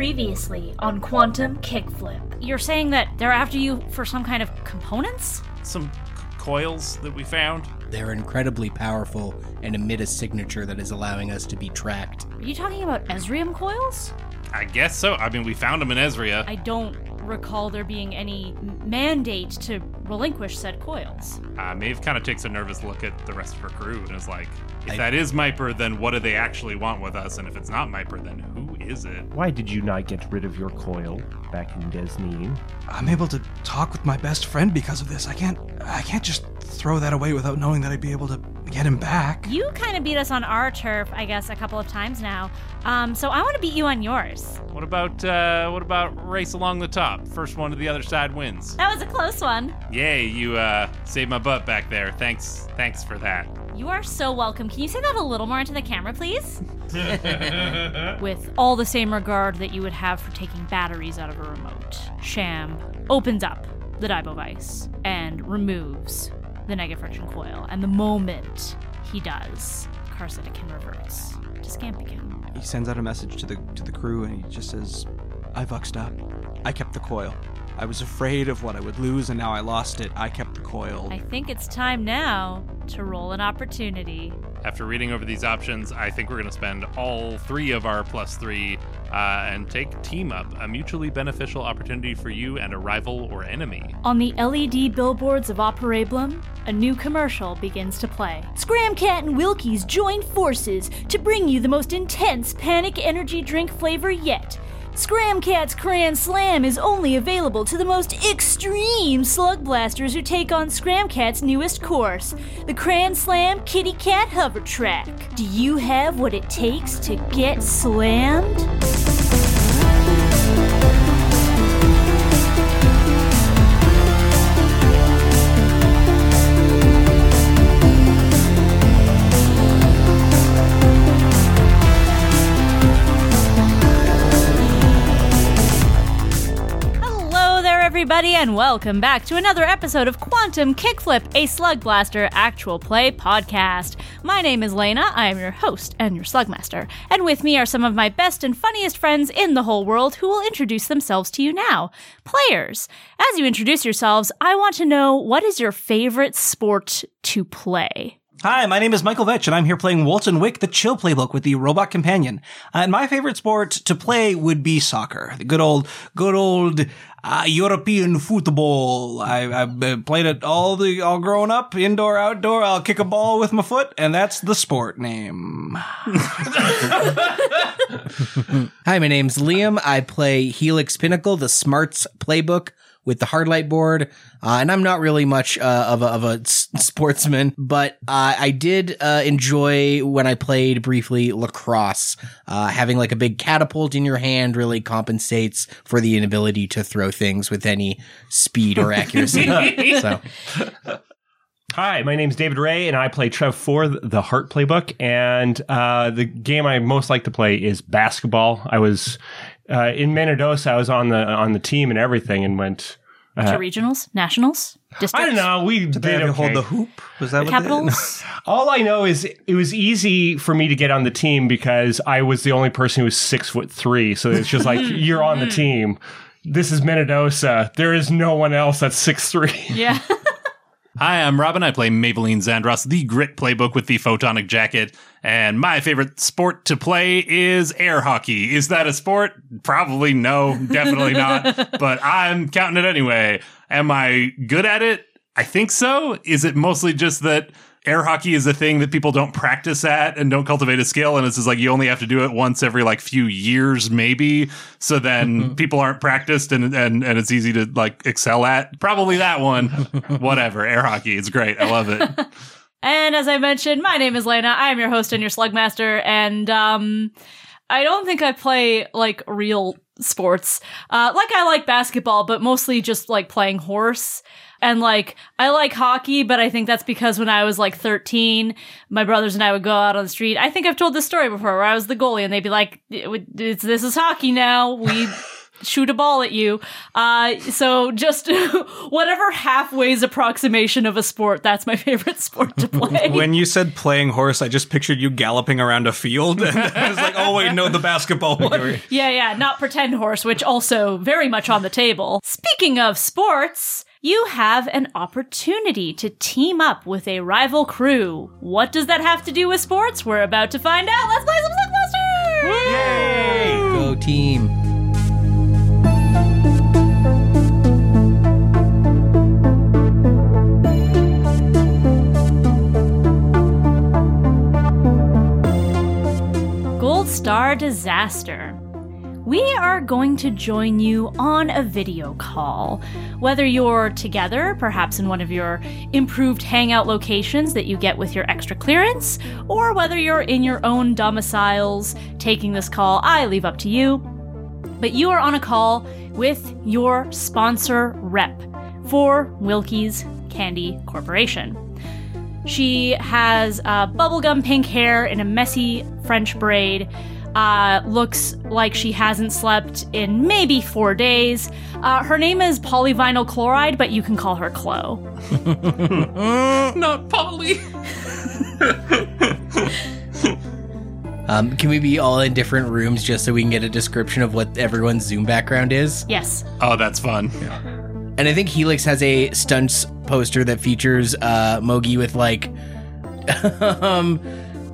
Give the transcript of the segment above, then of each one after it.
Previously on Quantum Kickflip. You're saying that they're after you for some kind of components? Some c- coils that we found. They're incredibly powerful and emit a signature that is allowing us to be tracked. Are you talking about Ezrium coils? I guess so. I mean, we found them in Ezria. I don't recall there being any mandate to relinquish said coils. Uh, Maeve kind of takes a nervous look at the rest of her crew and is like, if I- that is Miper, then what do they actually want with us? And if it's not Miper, then who is it? Why did you not get rid of your coil back in Desneen? I'm able to talk with my best friend because of this. I can't I can't just throw that away without knowing that I'd be able to get him back. You kind of beat us on our turf, I guess, a couple of times now. Um, so I want to beat you on yours. What about uh, what about race along the top? First one to the other side wins. That was a close one. Yay, you uh, saved my butt back there. Thanks, thanks for that. You are so welcome. Can you say that a little more into the camera, please? With all the same regard that you would have for taking batteries out of a remote, Sham opens up the Dibo Vice and removes the negative friction coil. And the moment he does, Carcetican reverts to Scampican. He sends out a message to the to the crew and he just says, I vuxed up. I kept the coil. I was afraid of what I would lose and now I lost it. I kept the coil. I think it's time now to roll an opportunity. After reading over these options, I think we're going to spend all three of our plus three uh, and take team up, a mutually beneficial opportunity for you and a rival or enemy. On the LED billboards of Operablum, a new commercial begins to play. Scramcat and Wilkies join forces to bring you the most intense panic energy drink flavor yet. Scramcat's Cran Slam is only available to the most extreme slug blasters who take on Scramcat's newest course, the Cran Slam Kitty Cat Hover Track. Do you have what it takes to get slammed? Everybody, and welcome back to another episode of Quantum Kickflip, a Slugblaster actual play podcast. My name is Lena. I am your host and your Slugmaster. And with me are some of my best and funniest friends in the whole world who will introduce themselves to you now. Players, as you introduce yourselves, I want to know what is your favorite sport to play? Hi, my name is Michael Vetch, and I'm here playing Walton Wick, the chill playbook with the robot companion. And my favorite sport to play would be soccer. The good old, good old uh, European football. I, I've uh, played it all the all growing up, indoor, outdoor. I'll kick a ball with my foot, and that's the sport name. Hi, my name's Liam. I play Helix Pinnacle, the Smarts playbook with the Hardlight board. Uh, and I'm not really much uh, of, a, of a s- sportsman, but uh, I did uh, enjoy when I played briefly lacrosse. Uh, having like a big catapult in your hand really compensates for the inability to throw things with any speed or accuracy. so Hi, my name's David Ray, and I play Trev for the Heart Playbook. And uh, the game I most like to play is basketball. I was uh, in Minnedosa. I was on the on the team and everything, and went. to regionals, nationals, districts, I don't know. We did, They have you okay. hold the hoop. Was that what they- capitals. All I know is it was easy for me to get on the team because I was the only person who was six foot three. So it's just like you're on the team. This is Minnedosa. There is no one else that's six three. yeah. Hi, I'm Robin. I play Maybelline Zandros, the grit playbook with the photonic jacket. And my favorite sport to play is air hockey. Is that a sport? Probably no, definitely not. But I'm counting it anyway. Am I good at it? I think so. Is it mostly just that air hockey is a thing that people don't practice at and don't cultivate a skill? And it's just like you only have to do it once every like few years, maybe. So then people aren't practiced and, and, and it's easy to like excel at. Probably that one. Whatever. Air hockey. It's great. I love it. And as I mentioned, my name is Lena. I am your host and your Slugmaster, and um, I don't think I play like real sports. Uh, like I like basketball, but mostly just like playing horse. And like I like hockey, but I think that's because when I was like 13, my brothers and I would go out on the street. I think I've told this story before, where I was the goalie, and they'd be like, "It's this is hockey now. We." shoot a ball at you. Uh, so just whatever halfway's approximation of a sport, that's my favorite sport to play. When you said playing horse, I just pictured you galloping around a field, and I was like, "Oh wait, no, the basketball one." yeah, yeah, not pretend horse, which also very much on the table. Speaking of sports, you have an opportunity to team up with a rival crew. What does that have to do with sports? We're about to find out. Let's play some Slugblaster! Yay! Go team. Gold Star Disaster. We are going to join you on a video call. Whether you're together, perhaps in one of your improved hangout locations that you get with your extra clearance, or whether you're in your own domiciles taking this call, I leave up to you. But you are on a call with your sponsor rep for Wilkie's Candy Corporation. She has uh, bubblegum pink hair in a messy French braid. Uh, looks like she hasn't slept in maybe four days. Uh, her name is polyvinyl chloride, but you can call her Chloe. Not Polly. Um, can we be all in different rooms just so we can get a description of what everyone's Zoom background is? Yes. Oh, that's fun. And I think Helix has a stunts poster that features uh, Mogi with like, um,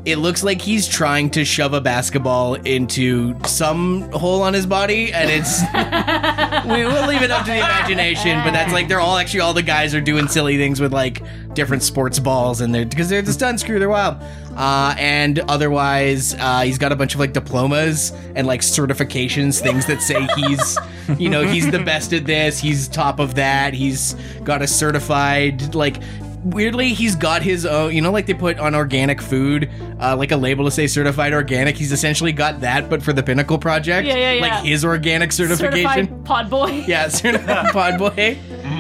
it looks like he's trying to shove a basketball into some hole on his body, and it's we will leave it up to the imagination. But that's like they're all actually all the guys are doing silly things with like different sports balls, and they're because they're the stunt crew, they're wild. Uh, and otherwise, uh, he's got a bunch of like diplomas and like certifications, things that say he's, you know, he's the best at this, he's top of that, he's got a certified like weirdly he's got his own you know like they put on organic food uh, like a label to say certified organic he's essentially got that but for the pinnacle project Yeah, yeah, yeah. like his organic certification Certified pod boy. yeah certified pod boy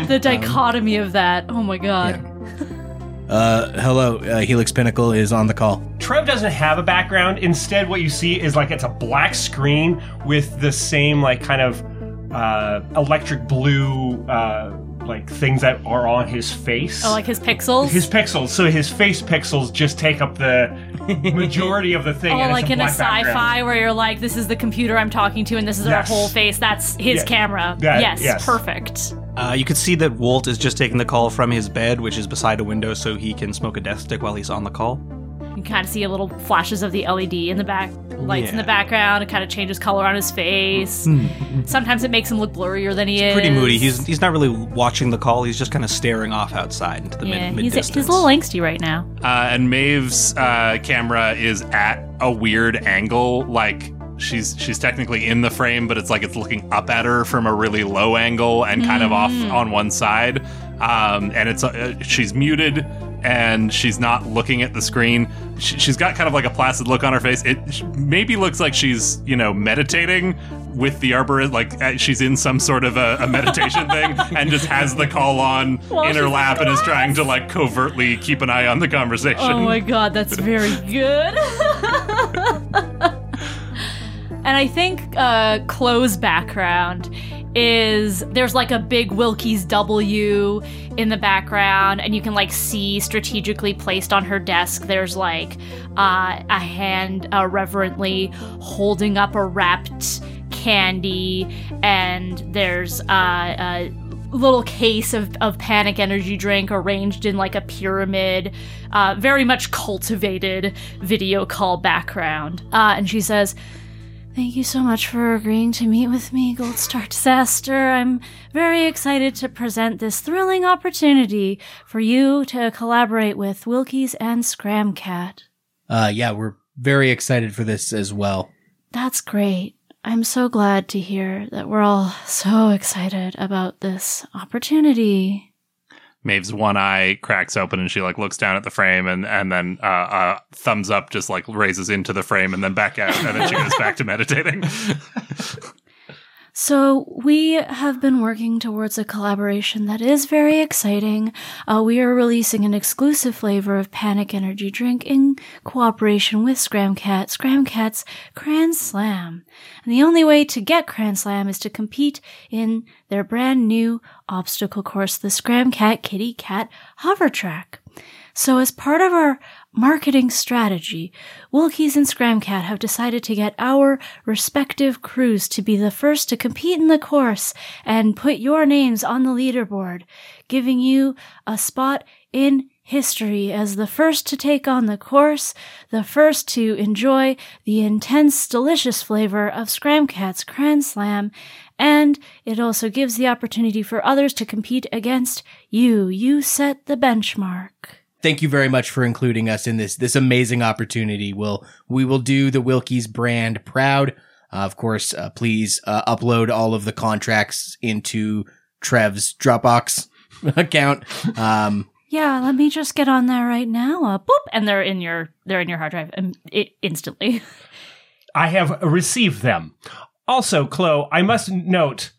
The dichotomy of that. Oh my god. uh hello uh, helix pinnacle is on the call Trev doesn't have a background. Instead, what you see is like it's a black screen with the same like kind of uh, electric blue uh, like things that are on his face. Oh, like his pixels? his pixels. So his face pixels just take up the majority of the thing. Oh, and it's like in a sci-fi background. where you're like, this is the computer I'm talking to, and this is our whole face. That's his Yeah. camera. That- yes, yes. perfect. Uh, you can see that Walt is just taking the call from his bed, which is beside a window, so he can smoke a death stick while he's on the call. You kind of see a little flashes of the LED in the back, lights in the background. It kind of changes color on his face. Sometimes it makes him look blurrier than he is. Pretty moody. He's he's not really watching the call. He's just kind of staring off outside into the yeah, mid mid he's, distance. he's a little angsty right now. Uh, and Maeve's uh, camera is at a weird angle, like she's she's technically in the frame, but it's like it's looking up at her from a really low angle and kind of off on one side. Um, and it's uh, she's muted and she's not looking at the screen. She, she's got kind of like a placid look on her face. It maybe looks like she's you know meditating with the arborist, like uh, she's in some sort of a, a meditation thing, and just has the call on While in her lap and is trying to like covertly keep an eye on the conversation. Oh my god, that's very good. and I think uh, Chloe's background is there's like a big Wilkie's W in the background, and you can like see strategically placed on her desk. There's like uh, a hand uh, reverently holding up a wrapped candy, and there's uh, a little case of, of panic energy drink arranged in like a pyramid, uh, very much cultivated video call background. Uh, and she says, Thank you so much for agreeing to meet with me, Gold Star Disaster. I'm very excited to present this thrilling opportunity for you to collaborate with Wilkies and Scramcat. uh yeah we're very excited for this as well That's great. I'm so glad to hear that we're all so excited about this opportunity. Maeve's one eye cracks open and she like looks down at the frame and and then uh, uh thumbs up just like raises into the frame and then back out and then she goes back to meditating. So, we have been working towards a collaboration that is very exciting. Uh, we are releasing an exclusive flavor of Panic Energy Drink in cooperation with Scramcat, Scramcat's Cran Slam. And the only way to get Cran Slam is to compete in their brand new obstacle course, the Scramcat Kitty Cat Hover Track. So, as part of our marketing strategy, Wilkies and Scramcat have decided to get our respective crews to be the first to compete in the course and put your names on the leaderboard, giving you a spot in history as the first to take on the course, the first to enjoy the intense, delicious flavor of Scramcat's Cran Slam, and it also gives the opportunity for others to compete against you. You set the benchmark. Thank you very much for including us in this this amazing opportunity. We'll we will do the Wilkies brand proud. Uh, of course, uh, please uh, upload all of the contracts into Trev's Dropbox account. Um, Yeah, let me just get on there right now. Uh, boop, and they're in your they're in your hard drive um, i instantly. I have received them. Also, Chloe, I must note,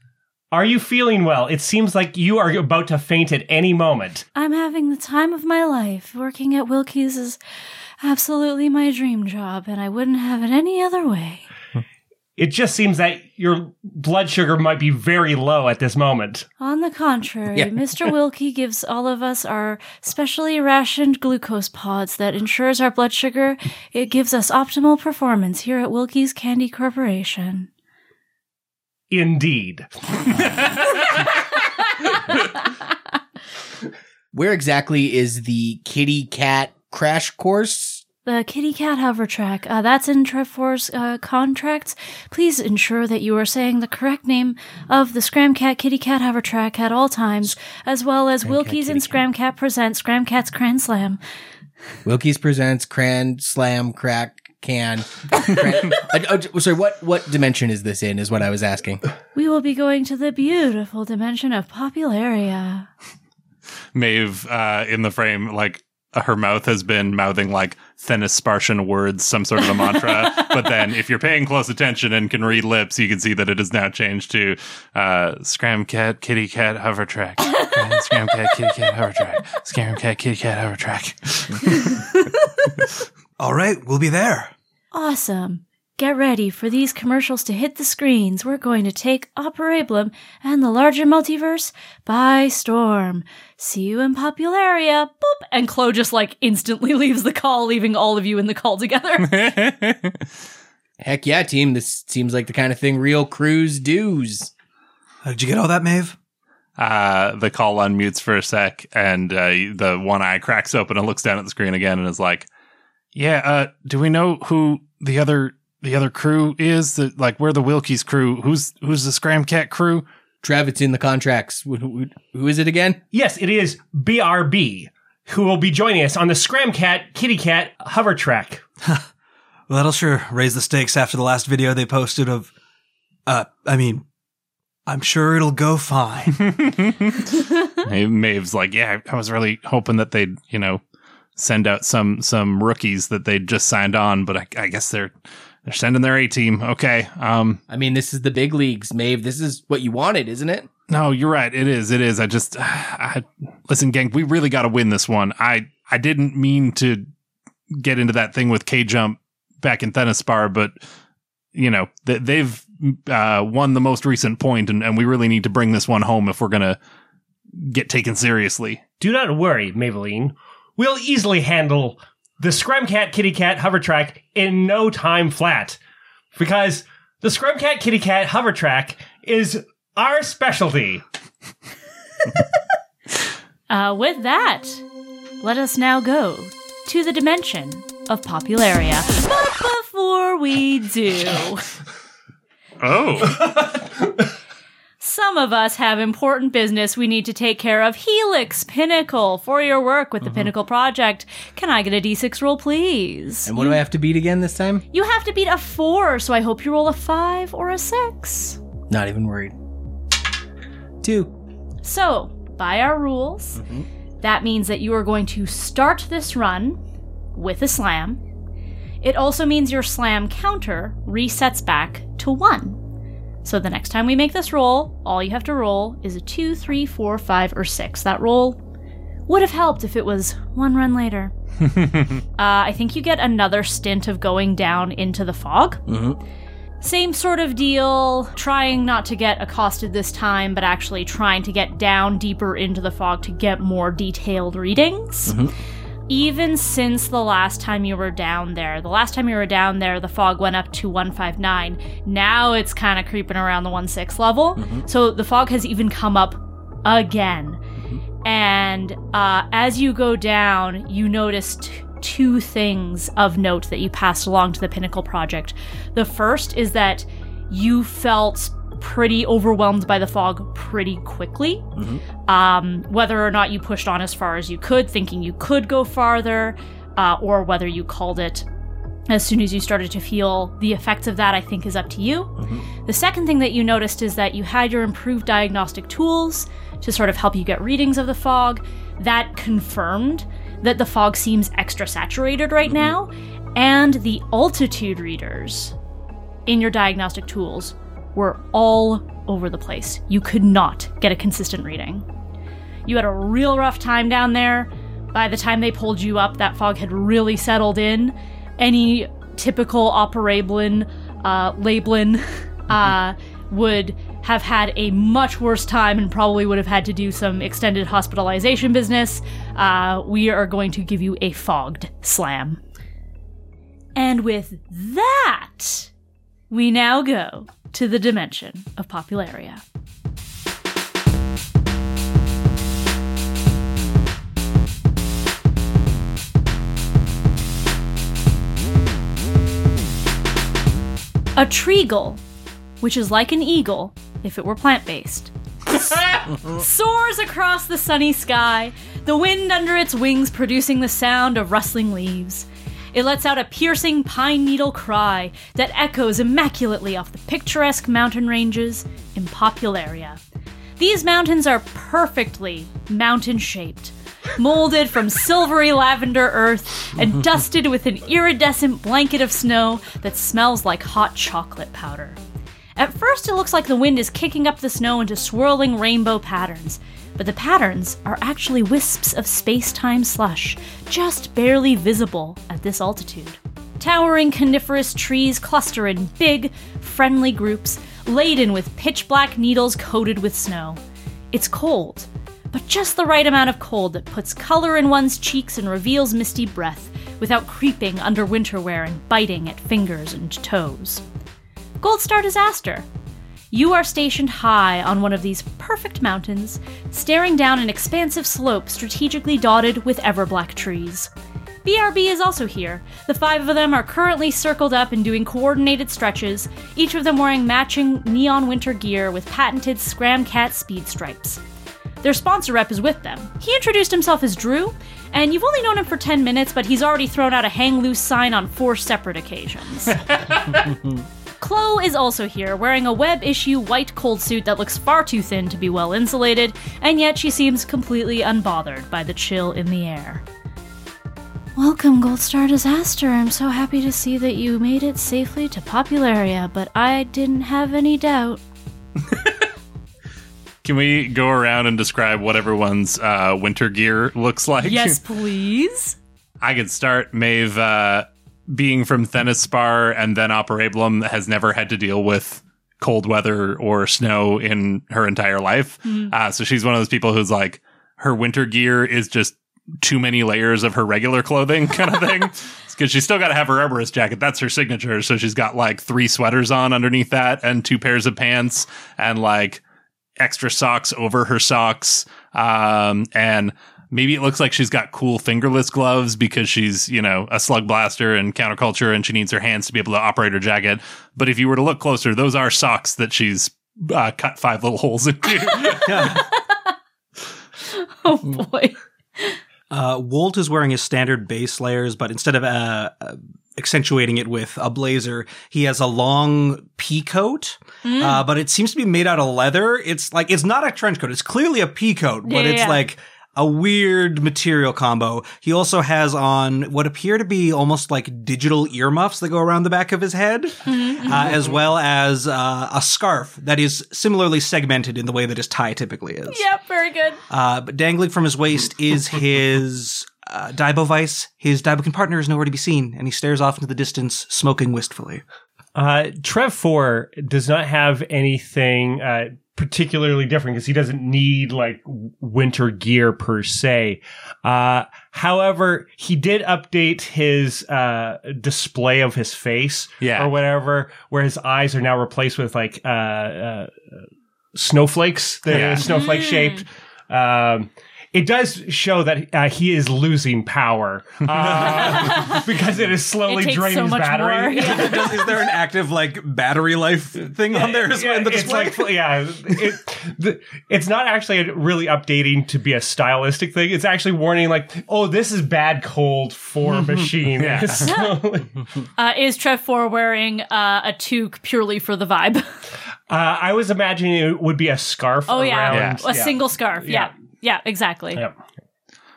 are you feeling well? It seems like you are about to faint at any moment. I'm having the time of my life. Working at Wilkie's is absolutely my dream job, and I wouldn't have it any other way. It just seems that your blood sugar might be very low at this moment. On the contrary, Yeah. Mr. Wilkie gives all of us our specially rationed glucose pods that ensures our blood sugar. It gives us optimal performance here at Wilkie's Candy Corporation. Indeed. where exactly is the Kitty Cat crash course? The Kitty Cat Hover Track, uh, that's in Trevor's uh, contracts. Please ensure that you are saying the correct name of the Scramcat Kitty Cat Hover Track at all times, as well as Wilkie's and Kitty Cat. Scramcat present Scramcat's Cran Slam. Wilkies presents Cran Slam Crack Can. Cran, uh, uh, sorry, what what dimension is this in? Is what I was asking. We will be going to the beautiful dimension of Popularia. Maeve uh, in the frame, like her mouth has been mouthing like Thenispartian words, some sort of a mantra. but then, if you're paying close attention and can read lips, you can see that it has now changed to uh, Scram Cat, Kitty Cat, Hover Track. Scram Cat, Kitty Cat, Hover Track. Scram Cat, Kitty Cat, Hover Track. All right, we'll be there. Awesome. Get ready for these commercials to hit the screens. We're going to take Operablum and the larger multiverse by storm. See you in Popularia. Boop. And Chloe just like instantly leaves the call, leaving all of you in the call together. Heck yeah, team! This seems like the kind of thing real crews do's. Uh, did you get all that, Maeve? Uh, the call unmutes for a sec, and uh, the one eye cracks open and looks down at the screen again and is like, "Yeah, uh, do we know who the other the other crew is? The, like, we're the Wilkies crew. Who's who's the Scramcat crew? Trev, it's in the contracts. Who, who, who is it again? Yes, it is BRB, who will be joining us on the Scramcat Kitty Cat hover track. Well, that'll sure raise the stakes after the last video they posted of. Uh, I mean, I'm sure it'll go fine. Hey, Maeve's like, yeah, I was really hoping that they'd, you know, send out some some rookies that they'd just signed on, but I, I guess they're they're sending their A team. Okay. Um. I mean, this is the big leagues, Maeve. This is what you wanted, isn't it? No, you're right. It is. It is. I just, I listen, gang. We really got to win this one. I I didn't mean to get into that thing with K Jump back in Thenispar, but you know th- they've uh, won the most recent point, and, and we really need to bring this one home if we're gonna get taken seriously. Do not worry, Maybelline. We'll easily handle the Scrumcat Kitty Cat hover track in no time flat. Because the Scrumcat Kitty Cat hover track is our specialty. Uh, with that, let us now go to the dimension of Popularia. But before we do, Oh, some of us have important business we need to take care of. Helix Pinnacle, for your work with the mm-hmm. Pinnacle Project. Can I get a d6 roll, please? And what do I have to beat again this time? You have to beat a four, so I hope you roll a five or a six. Not even worried. Two. So, by our rules, mm-hmm. that means that you are going to start this run with a slam. It also means your slam counter resets back to one. So the next time we make this roll, all you have to roll is a two, three, four, five, or 6. That roll would have helped if it was one run later. uh, I think you get another stint of going down into the fog. Same sort of deal, trying not to get accosted this time, but actually trying to get down deeper into the fog to get more detailed readings. Even since the last time you were down there, the last time you were down there, the fog went up to 159. Now it's kind of creeping around the 16 level. So the fog has even come up again. And uh, as you go down, you notice t- two things of note that you passed along to the Pinnacle Project. The first is that you felt pretty overwhelmed by the fog pretty quickly. Um, whether or not you pushed on as far as you could, thinking you could go farther, uh, or whether you called it as soon as you started to feel the effects of that, I think is up to you. The second thing that you noticed is that you had your improved diagnostic tools to sort of help you get readings of the fog. That confirmed that the fog seems extra saturated right now, and the altitude readers in your diagnostic tools were all over the place. You could not get a consistent reading. You had a real rough time down there. By the time they pulled you up, that fog had really settled in. Any typical operablin, uh, lablin, uh, would have had a much worse time and probably would have had to do some extended hospitalization business. Uh, we are going to give you a fogged slam. And with that, we now go to the dimension of Popularia. A treagle, which is like an eagle if it were plant based, soars across the sunny sky, the wind under its wings producing the sound of rustling leaves. It lets out a piercing pine needle cry that echoes immaculately off the picturesque mountain ranges in Popularia. These mountains are perfectly mountain shaped, molded from silvery lavender earth and dusted with an iridescent blanket of snow that smells like hot chocolate powder. At first, it looks like the wind is kicking up the snow into swirling rainbow patterns, but the patterns are actually wisps of space time slush, just barely visible at this altitude. Towering coniferous trees cluster in big, friendly groups, laden with pitch black needles coated with snow. It's cold, but just the right amount of cold that puts color in one's cheeks and reveals misty breath without creeping under winter wear and biting at fingers and toes. Gold Star Disaster. You are stationed high on one of these perfect mountains, staring down an expansive slope strategically dotted with everblack trees. BRB is also here. The five of them are currently circled up and doing coordinated stretches, each of them wearing matching neon winter gear with patented Scramcat speed stripes. Their sponsor rep is with them. He introduced himself as Drew, and you've only known him for 10 minutes, but he's already thrown out a hang loose sign on four separate occasions. Chloe is also here, wearing a web issue white cold suit that looks far too thin to be well insulated, and yet she seems completely unbothered by the chill in the air. Welcome, Gold Star Disaster. I'm so happy to see that you made it safely to Popularia, but I didn't have any doubt. Can we go around and describe what everyone's uh, winter gear looks like? Yes, please. I could start. Maeve, uh, being from Thenispar and then Operablum, has never had to deal with cold weather or snow in her entire life. Uh, so she's one of those people who's like, her winter gear is just too many layers of her regular clothing kind of thing. Because she's still got to have her arborist jacket. That's her signature. So she's got like three sweaters on underneath that and two pairs of pants and like extra socks over her socks. Um, and maybe it looks like she's got cool fingerless gloves because she's, you know, a slug blaster and counterculture and she needs her hands to be able to operate her jacket. But if you were to look closer, those are socks that she's uh, cut five little holes into. Oh boy. Uh, Walt is wearing his standard base layers, but instead of uh, uh, accentuating it with a blazer, he has a long pea coat. Uh, but it seems to be made out of leather. It's like it's not a trench coat. It's clearly a pea coat, but Yeah, it's yeah. like a weird material combo. He also has on what appear to be almost like digital earmuffs that go around the back of his head, uh, as well as uh, a scarf that is similarly segmented in the way that his tie typically is. Yep, very good. Uh, but dangling from his waist is his uh, Daibo Vice. His Daibokin partner is nowhere to be seen, and he stares off into the distance, smoking wistfully. Uh, Trev 4 does not have anything uh, particularly different because he doesn't need like winter gear per se. Uh, however, he did update his uh, display of his face Yeah. or whatever, where his eyes are now replaced with like uh, uh, snowflakes. They're Yeah. snowflake shaped. Um, it does show that uh, he is losing power uh, because it is slowly It takes draining so his much battery. more. Yeah. is there an active like battery life thing on there as well in the it's display? like yeah, it, the, it's not actually really updating to be a stylistic thing. It's actually warning like, oh, this is bad cold for machine. Yeah. Slowly- Uh, is Trev 4 wearing uh, a toque purely for the vibe? uh, I was imagining it would be a scarf. Oh, yeah. around, A single scarf. Yeah. Yeah. Yeah, exactly. Yep.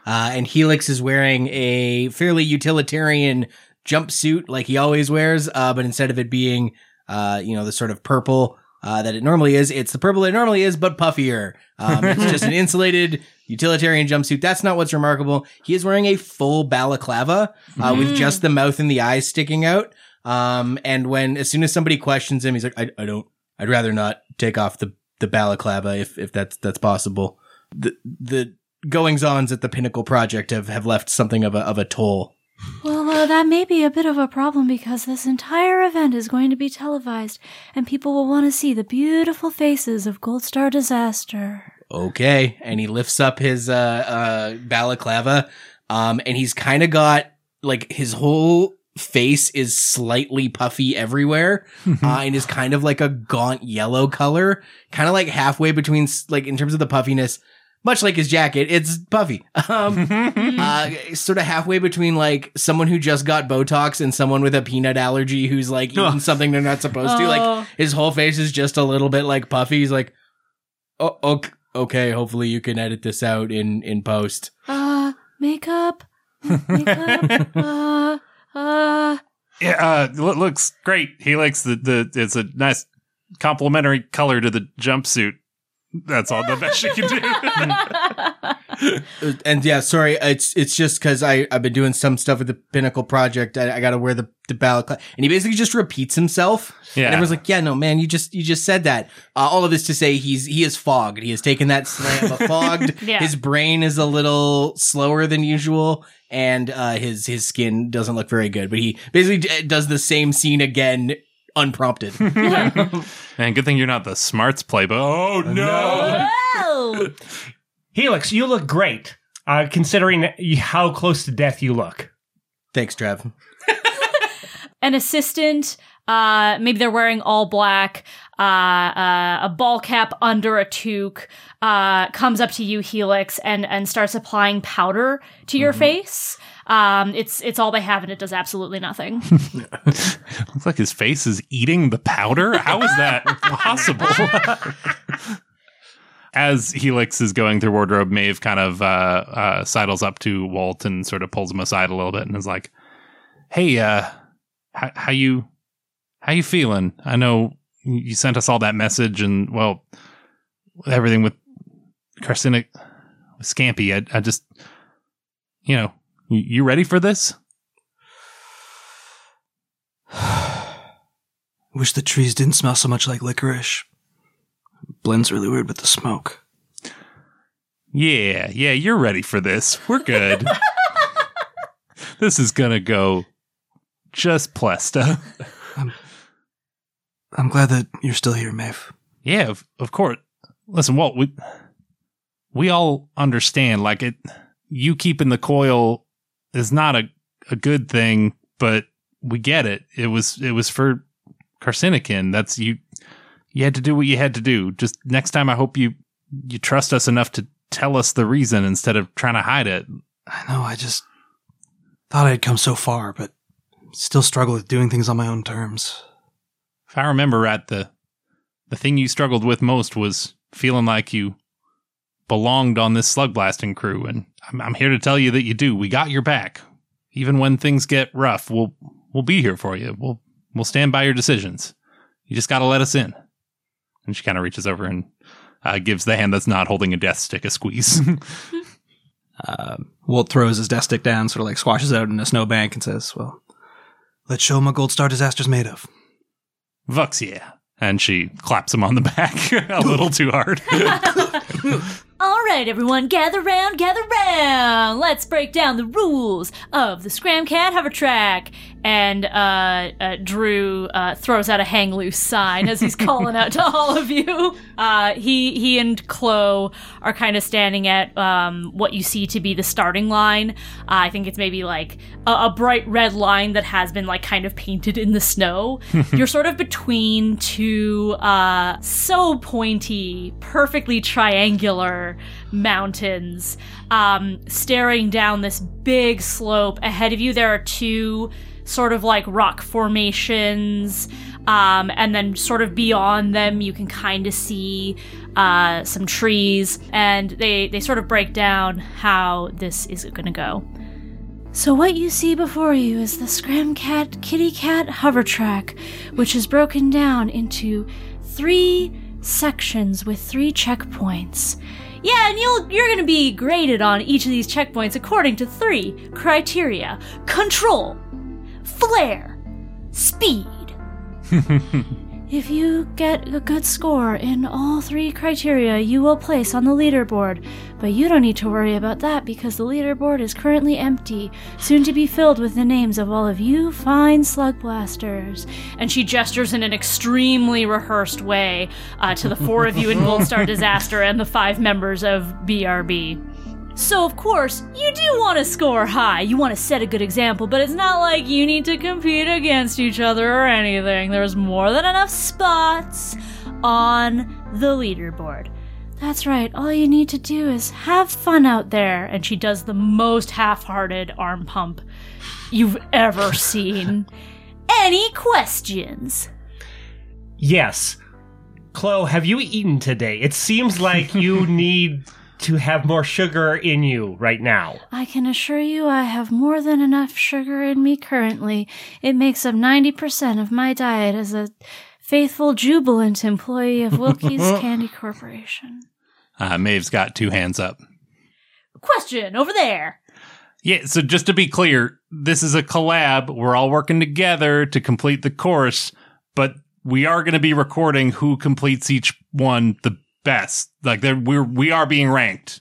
Uh, and Helix is wearing a fairly utilitarian jumpsuit like he always wears, uh, but instead of it being, uh, you know, the sort of purple uh, that it normally is, it's the purple it normally is, but puffier. Um, it's just an insulated utilitarian jumpsuit. That's not what's remarkable. He is wearing a full balaclava uh, with just the mouth and the eyes sticking out. Um, and when as soon as somebody questions him, he's like, I, I don't, I'd rather not take off the the balaclava if if that's that's possible. The the goings ons at the Pinnacle Project have, have left something of a of a toll. Well, uh, that may be a bit of a problem because this entire event is going to be televised, and people will want to see the beautiful faces of Gold Star Disaster. Okay, and he lifts up his uh uh balaclava, um, and he's kind of got like his whole face is slightly puffy everywhere, uh, and is kind of like a gaunt yellow color, kind of like halfway between like in terms of the puffiness. Much like his jacket, it's puffy. Um, uh, sort of halfway between like someone who just got Botox and someone with a peanut allergy who's like eating something they're not supposed to. Oh. Like his whole face is just a little bit like puffy. He's like, oh, okay, okay. Hopefully you can edit this out in in post. Uh, makeup? Makeup? uh, uh. Yeah, uh, looks great. Helix, the, the it's a nice complementary color to the jumpsuit. That's all the best she can do. Uh, And yeah, sorry, it's it's just because I I've been doing some stuff with the Pinnacle Project. I, I got to wear the the balaclava, and he basically just repeats himself. Yeah. and everyone's like, "Yeah, no, man, you just you just said that." Uh, all of this to say, he's he is fogged. He has taken that slam of fogged. Yeah. His brain is a little slower than usual, and uh, his his skin doesn't look very good. But he basically d- does the same scene again, unprompted. Man, good thing you're not the smarts playbook. Oh no! Oh! Helix, you look great, uh, considering how close to death you look. Thanks, Trev. An assistant, uh, maybe they're wearing all black, uh, uh, a ball cap under a toque, uh, comes up to you, Helix, and, and starts applying powder to your face. Um, it's, it's all they have and it does absolutely nothing. Looks like his face is eating the powder. How is that possible? As Helix is going through wardrobe, Maeve kind of uh, uh, sidles up to Walt and sort of pulls him aside a little bit and is like, "Hey, uh, how, how you how you feeling? I know you sent us all that message, and well, everything with Carcinic, with Scampy. I, I just, you know, you, ready for this?" Wish the trees didn't smell so much like licorice. Blends really weird with the smoke. Yeah, yeah, you're ready for this. We're good. this is gonna go just plesta. I'm glad that you're still here, Maeve. Yeah, of, of course. Listen, Walt, we we all understand. Like it, you keeping the coil is not a a good thing, but we get it. It was it was for Carcinican. That's you. You had to do what you had to do. Just next time, I hope you you trust us enough to tell us the reason instead of trying to hide it. I know, I just thought I'd come so far, but still struggle with doing things on my own terms. If I remember right, the the thing you struggled with most was feeling like you belonged on this slug blasting crew, and I'm, I'm here to tell you that you do. We got your back. Even when things get rough, we'll we'll be here for you. We'll we'll stand by your decisions. You just got to let us in. And she kind of reaches over and uh, gives the hand that's not holding a death stick a squeeze. Walt throws his death stick down, sort of like squashes out in a snowbank, and says, "Well, let's show him what Gold Star Disaster's made of." Vuxia. And she claps him on the back a little too hard. All right, everyone, gather round, gather round. Let's break down the rules of the Scramcat hover track. And uh, uh, Drew uh, throws out a hang loose sign as he's calling out to all of you. Uh, he he and Chloe are kind of standing at um, what you see to be the starting line. Uh, I think it's maybe like a, a bright red line that has been like kind of painted in the snow. You're sort of between two uh, so pointy, perfectly triangular mountains, um, staring down this big slope. Ahead of you, there are two sort of like rock formations. Um, and then sort of beyond them, you can kind of see uh, some trees, and they they sort of break down how this is going to go. So what you see before you is the Scramcat Kitty Cat hover track, which is broken down into three sections with three checkpoints. Yeah, and you'll you're gonna be graded on each of these checkpoints according to three criteria: control, flair, speed. If you get a good score in all three criteria, you will place on the leaderboard. But you don't need to worry about that because the leaderboard is currently empty, soon to be filled with the names of all of you fine slug blasters. And she gestures in an extremely rehearsed way uh, to the four of you in Gold Star Disaster and the five members of BRB. So, of course, you do want to score high. You want to set a good example, but it's not like you need to compete against each other or anything. There's more than enough spots on the leaderboard. That's right, all you need to do is have fun out there. And she does the most half hearted arm pump you've ever seen. Any questions? Yes. Chloe, have you eaten today? It seems like you need to have more sugar in you right now. I can assure you I have more than enough sugar in me currently. It makes up 90% of my diet as a faithful, jubilant employee of Wilkie's Candy Corporation. Uh, Maeve's got two hands up. Question over there. Yeah, so just to be clear, this is a collab. We're all working together to complete the course, but we are going to be recording who completes each one the best. Like they're, we're we are being ranked.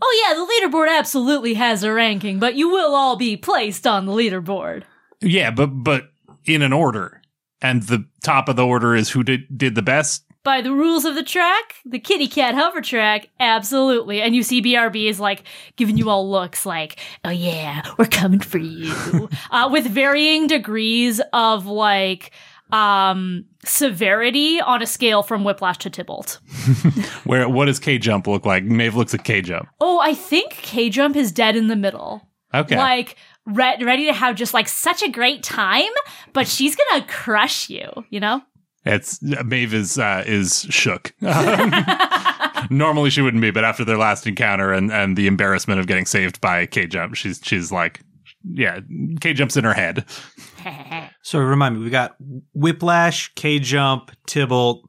Oh, yeah, the leaderboard absolutely has a ranking, but you will all be placed on the leaderboard. Yeah, but but in an order, and the top of the order is who did did the best. By the rules of the track, the kitty cat hover track, absolutely. And you see BRB is like giving you all looks like, oh yeah, we're coming for you. uh, with varying degrees of like, um, severity on a scale from Whiplash to Tybalt. Where what does K jump look like? Maeve looks at K jump. Oh, I think K Jump is dead in the middle. Okay. Like, re- ready to have just like such a great time, but she's gonna crush you, you know? It's Maeve is uh, is shook. Normally she wouldn't be, but after their last encounter and, and the embarrassment of getting saved by K Jump, she's she's like, yeah, K Jump's in her head. So remind me, we got Whiplash, K Jump, Tybalt.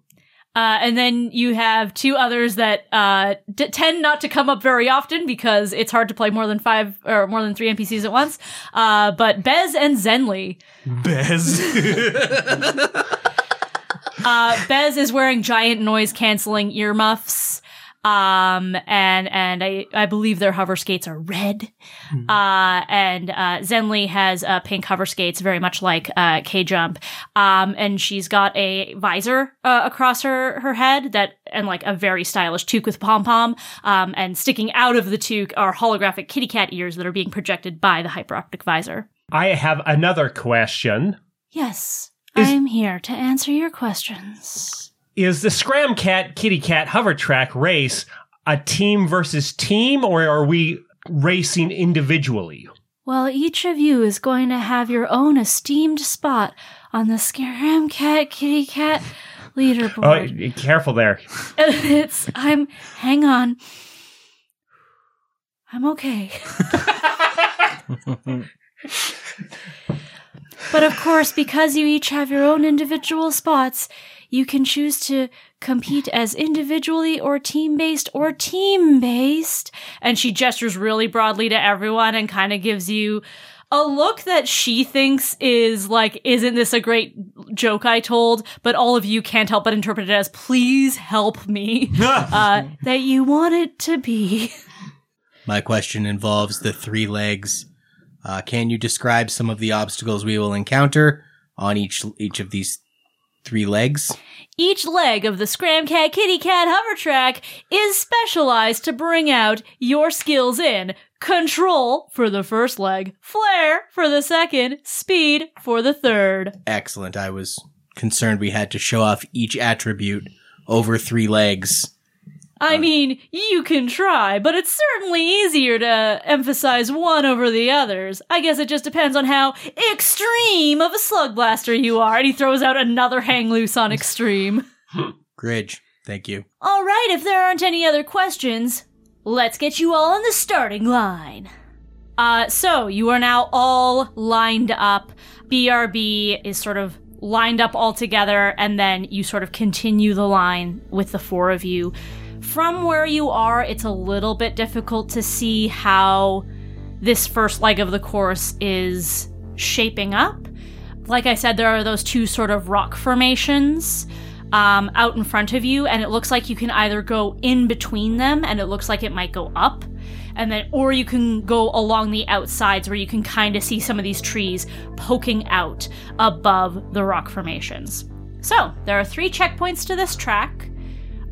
Uh, and then you have two others that uh, d- tend not to come up very often because it's hard to play more than five or more than three NPCs at once. Uh, but Bez and Zenly. Bez. Uh, Bez is wearing giant noise canceling earmuffs. Um, and, and I, I believe their hover skates are red. Uh, and, uh, Zenly has, uh, pink hover skates, very much like, uh, K-Jump. Um, and she's got a visor, uh, across her, her head that, and like a very stylish toque with pom-pom. Um, and sticking out of the toque are holographic kitty cat ears that are being projected by the hyperoptic visor. I have another question. Yes, Is- I'm here to answer your questions. Is the Scram Cat Kitty Cat hover track race a team versus team, or are we racing individually? Well, each of you is going to have your own esteemed spot on the Scaram Cat Kitty Cat leaderboard. Oh, careful there. it's I'm hang on. I'm okay. but of course, because you each have your own individual spots, you can choose to compete as individually or team based or team based. And she gestures really broadly to everyone and kind of gives you a look that she thinks is like, isn't this a great joke I told? But all of you can't help but interpret it as, please help me. uh, that you want it to be. My question involves the three legs. Uh, can you describe some of the obstacles we will encounter on each each of these three legs? Each leg of the Scramcat Kitty Cat hover track is specialized to bring out your skills in control for the first leg, flair for the second, speed for the third. Excellent. I was concerned we had to show off each attribute over three legs. I mean, you can try, but it's certainly easier to emphasize one over the others. I guess it just depends on how extreme of a Slugblaster you are. And he throws out another hang loose on extreme. Gridge, thank you. All right, if there aren't any other questions, let's get you all on the starting line. Uh, so you are now all lined up. BRB is sort of lined up all together, and then you sort of continue the line with the four of you. From where you are, it's a little bit difficult to see how this first leg of the course is shaping up. Like I said, there are those two sort of rock formations um, out in front of you, and it looks like you can either go in between them, and it looks like it might go up, and then, or you can go along the outsides where you can kind of see some of these trees poking out above the rock formations. So there are three checkpoints to this track.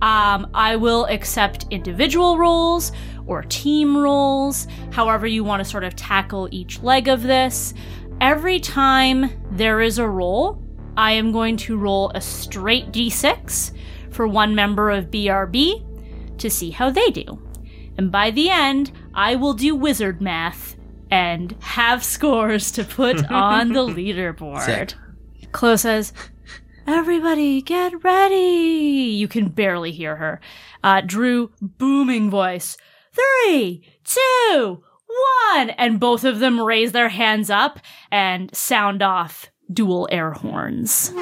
Um, I will accept individual rolls or team rolls, however you want to sort of tackle each leg of this. Every time there is a roll, I am going to roll a straight d6 for one member of BRB to see how they do. And by the end, I will do wizard math and have scores to put on the leaderboard. Sick. Chloe says, Everybody get ready! You can barely hear her. Uh, Drew, booming voice. Three, two, one! And both of them raise their hands up and sound off dual air horns.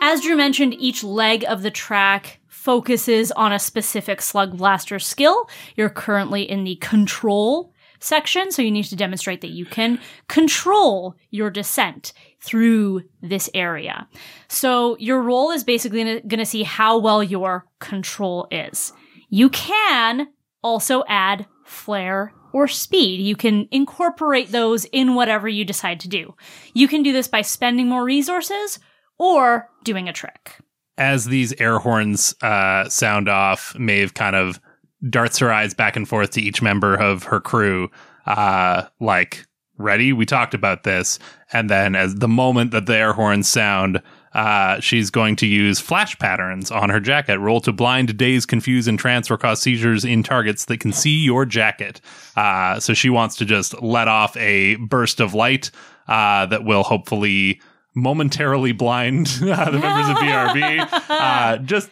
As Drew mentioned, each leg of the track focuses on a specific Slugblaster skill. You're currently in the control section, so you need to demonstrate that you can control your descent through this area. So your roll is basically going to see how well your control is. You can also add flair or speed. You can incorporate those in whatever you decide to do. You can do this by spending more resources or doing a trick. As these air horns uh, sound off, Maeve kind of darts her eyes back and forth to each member of her crew, uh, like, ready? We talked about this. And then, as the moment that the air horns sound, uh, she's going to use flash patterns on her jacket. Roll to blind, daze, confuse, and trance, or cause seizures in targets that can see your jacket. Uh, so she wants to just let off a burst of light uh, that will hopefully momentarily blind uh, the members of BRB. Uh, just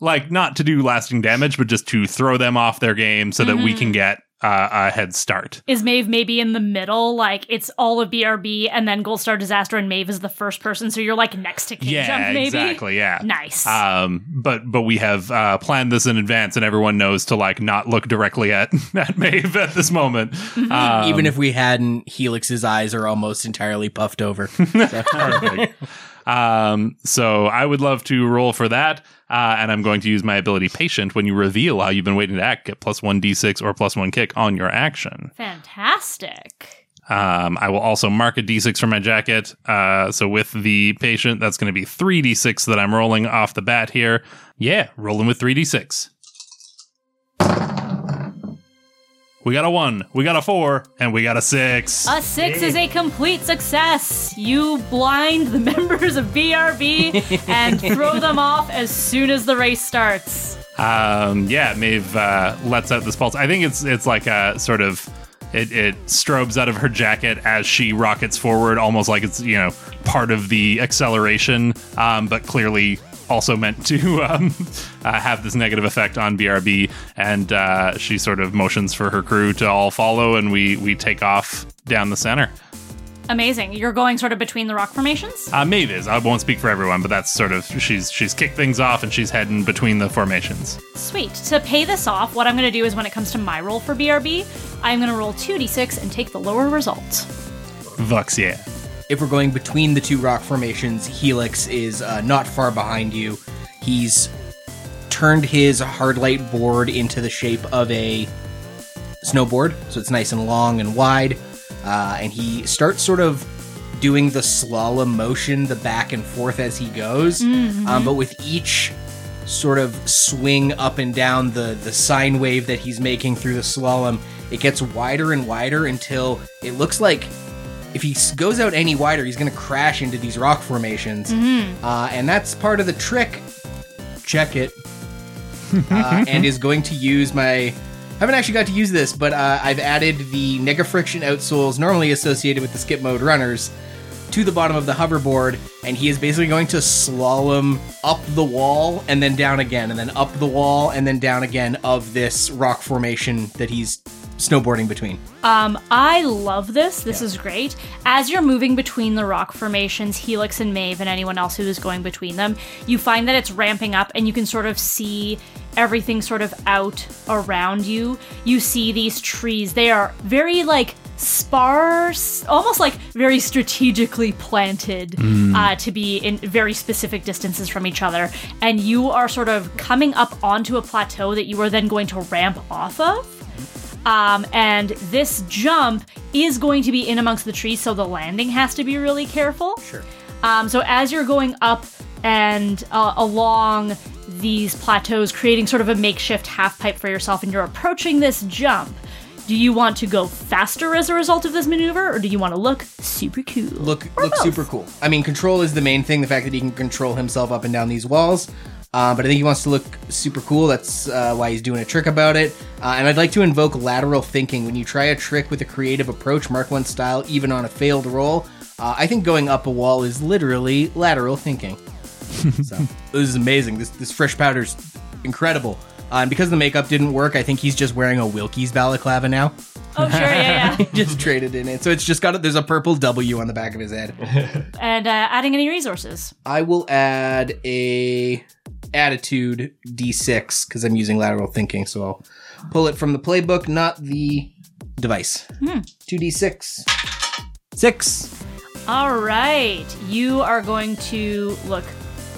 like not to do lasting damage, but just to throw them off their game so that we can get uh, a head start. Is Maeve maybe in the middle? Like it's all of BRB and then Goldstar Disaster and Maeve is the first person, so you're like next to King Yeah, Jump, maybe? exactly. Yeah. Nice. Um, but but we have uh, planned this in advance, and everyone knows to like not look directly at at Maeve at this moment. Mm-hmm. Um, Even if we hadn't, Helix's eyes are almost entirely puffed over. Perfect. um, so I would love to roll for that. Uh, and I'm going to use my ability patient when you reveal how you've been waiting to act. Get plus one d6 or plus one kick on your action. Fantastic. Um, I will also mark a d6 for my jacket. Uh, so with the patient, that's going to be three d6 that I'm rolling off the bat here. Yeah, rolling with three d6. We got a one, we got a four, and we got a six. A six is a complete success. You blind the members of BRB and throw them off as soon as the race starts. Um, yeah, Maeve uh, lets out this pulse. I think it's it's like a sort of it, it strobes out of her jacket as she rockets forward, almost like it's you know part of the acceleration, um, but clearly also meant to um, uh, have this negative effect on BRB. And uh, she sort of motions for her crew to all follow, and we we take off down the center. Amazing. You're going sort of between the rock formations? Uh, Maeve is. I won't speak for everyone, but that's sort of she's she's kicked things off and she's heading between the formations. Sweet. To pay this off, what I'm going to do is when it comes to my roll for BRB, I'm going to roll 2d6 and take the lower result. Vux, yeah. If we're going between the two rock formations, Helix is uh, not far behind you. He's turned his hard light board into the shape of a snowboard, so it's nice and long and wide. Uh, and he starts sort of doing the slalom motion, the back and forth as he goes. Um, but with each sort of swing up and down the the sine wave that he's making through the slalom, it gets wider and wider until it looks like if he goes out any wider, he's going to crash into these rock formations. Uh, and that's part of the trick. Check it. uh, and is going to use my. I haven't actually got to use this, but uh, I've added the Nega Friction outsoles normally associated with the skip mode runners to the bottom of the hoverboard, and he is basically going to slalom up the wall and then down again, and then up the wall and then down again of this rock formation that he's snowboarding between. Um, I love this. This is great. As you're moving between the rock formations, Helix and Maeve and anyone else who is going between them, you find that it's ramping up and you can sort of see everything sort of out around you. You see these trees. They are very like sparse, almost like very strategically planted uh, to be in very specific distances from each other. And you are sort of coming up onto a plateau that you are then going to ramp off of. Um, and this jump is going to be in amongst the trees, so the landing has to be really careful. Sure. Um, so as you're going up and uh, along these plateaus, creating sort of a makeshift half pipe for yourself, and you're approaching this jump, do you want to go faster as a result of this maneuver, or do you want to look super cool? look Or look both? super cool. I mean, control is the main thing. The fact that he can control himself up and down these walls. Uh, but I think he wants to look super cool. That's uh, why he's doing a trick about it. Uh, and I'd like to invoke lateral thinking. When you try a trick with a creative approach, Mark One style, even on a failed roll, uh, I think going up a wall is literally lateral thinking. so this is amazing. This this fresh powder's incredible. Uh, and because the makeup didn't work, I think he's just wearing a Wilkie's balaclava now. Oh, sure, yeah, yeah. just traded in it, so it's just got a, there's a purple W on the back of his head. and uh, adding any resources. I will add a attitude d6 because I'm using lateral thinking. So I'll pull it from the playbook, not the device. Two d6. Six. All right, you are going to look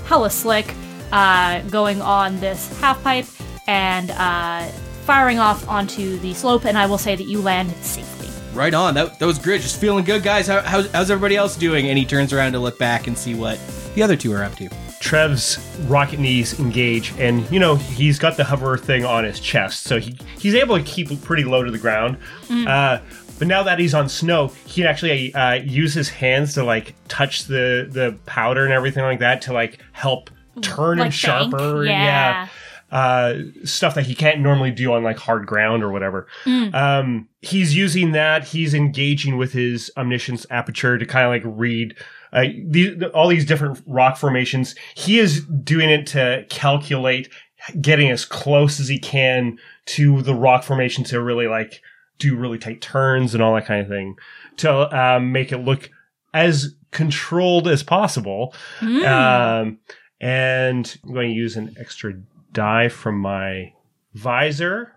hella slick, uh, going on this half pipe and uh, firing off onto the slope, and I will say that you land safely. Right on. That, that was great. Just feeling good, guys. How, how's, how's everybody else doing? And he turns around to look back and see what the other two are up to. Trev's rocket knees engage, and you know he's got the hover thing on his chest, so he he's able to keep pretty low to the ground. Uh, but now that he's on snow, he can actually uh, use his hands to like touch the the powder and everything like that to like help turn Like it sharper. bank? Yeah. Uh, stuff that he can't normally do on like hard ground or whatever. Um, he's using that. He's engaging with his omniscience aperture to kind of like read uh, these, all these different rock formations. He is doing it to calculate getting as close as he can to the rock formation to really like do really tight turns and all that kind of thing to um, make it look as controlled as possible. Um, and I'm going to use an extra die from my visor.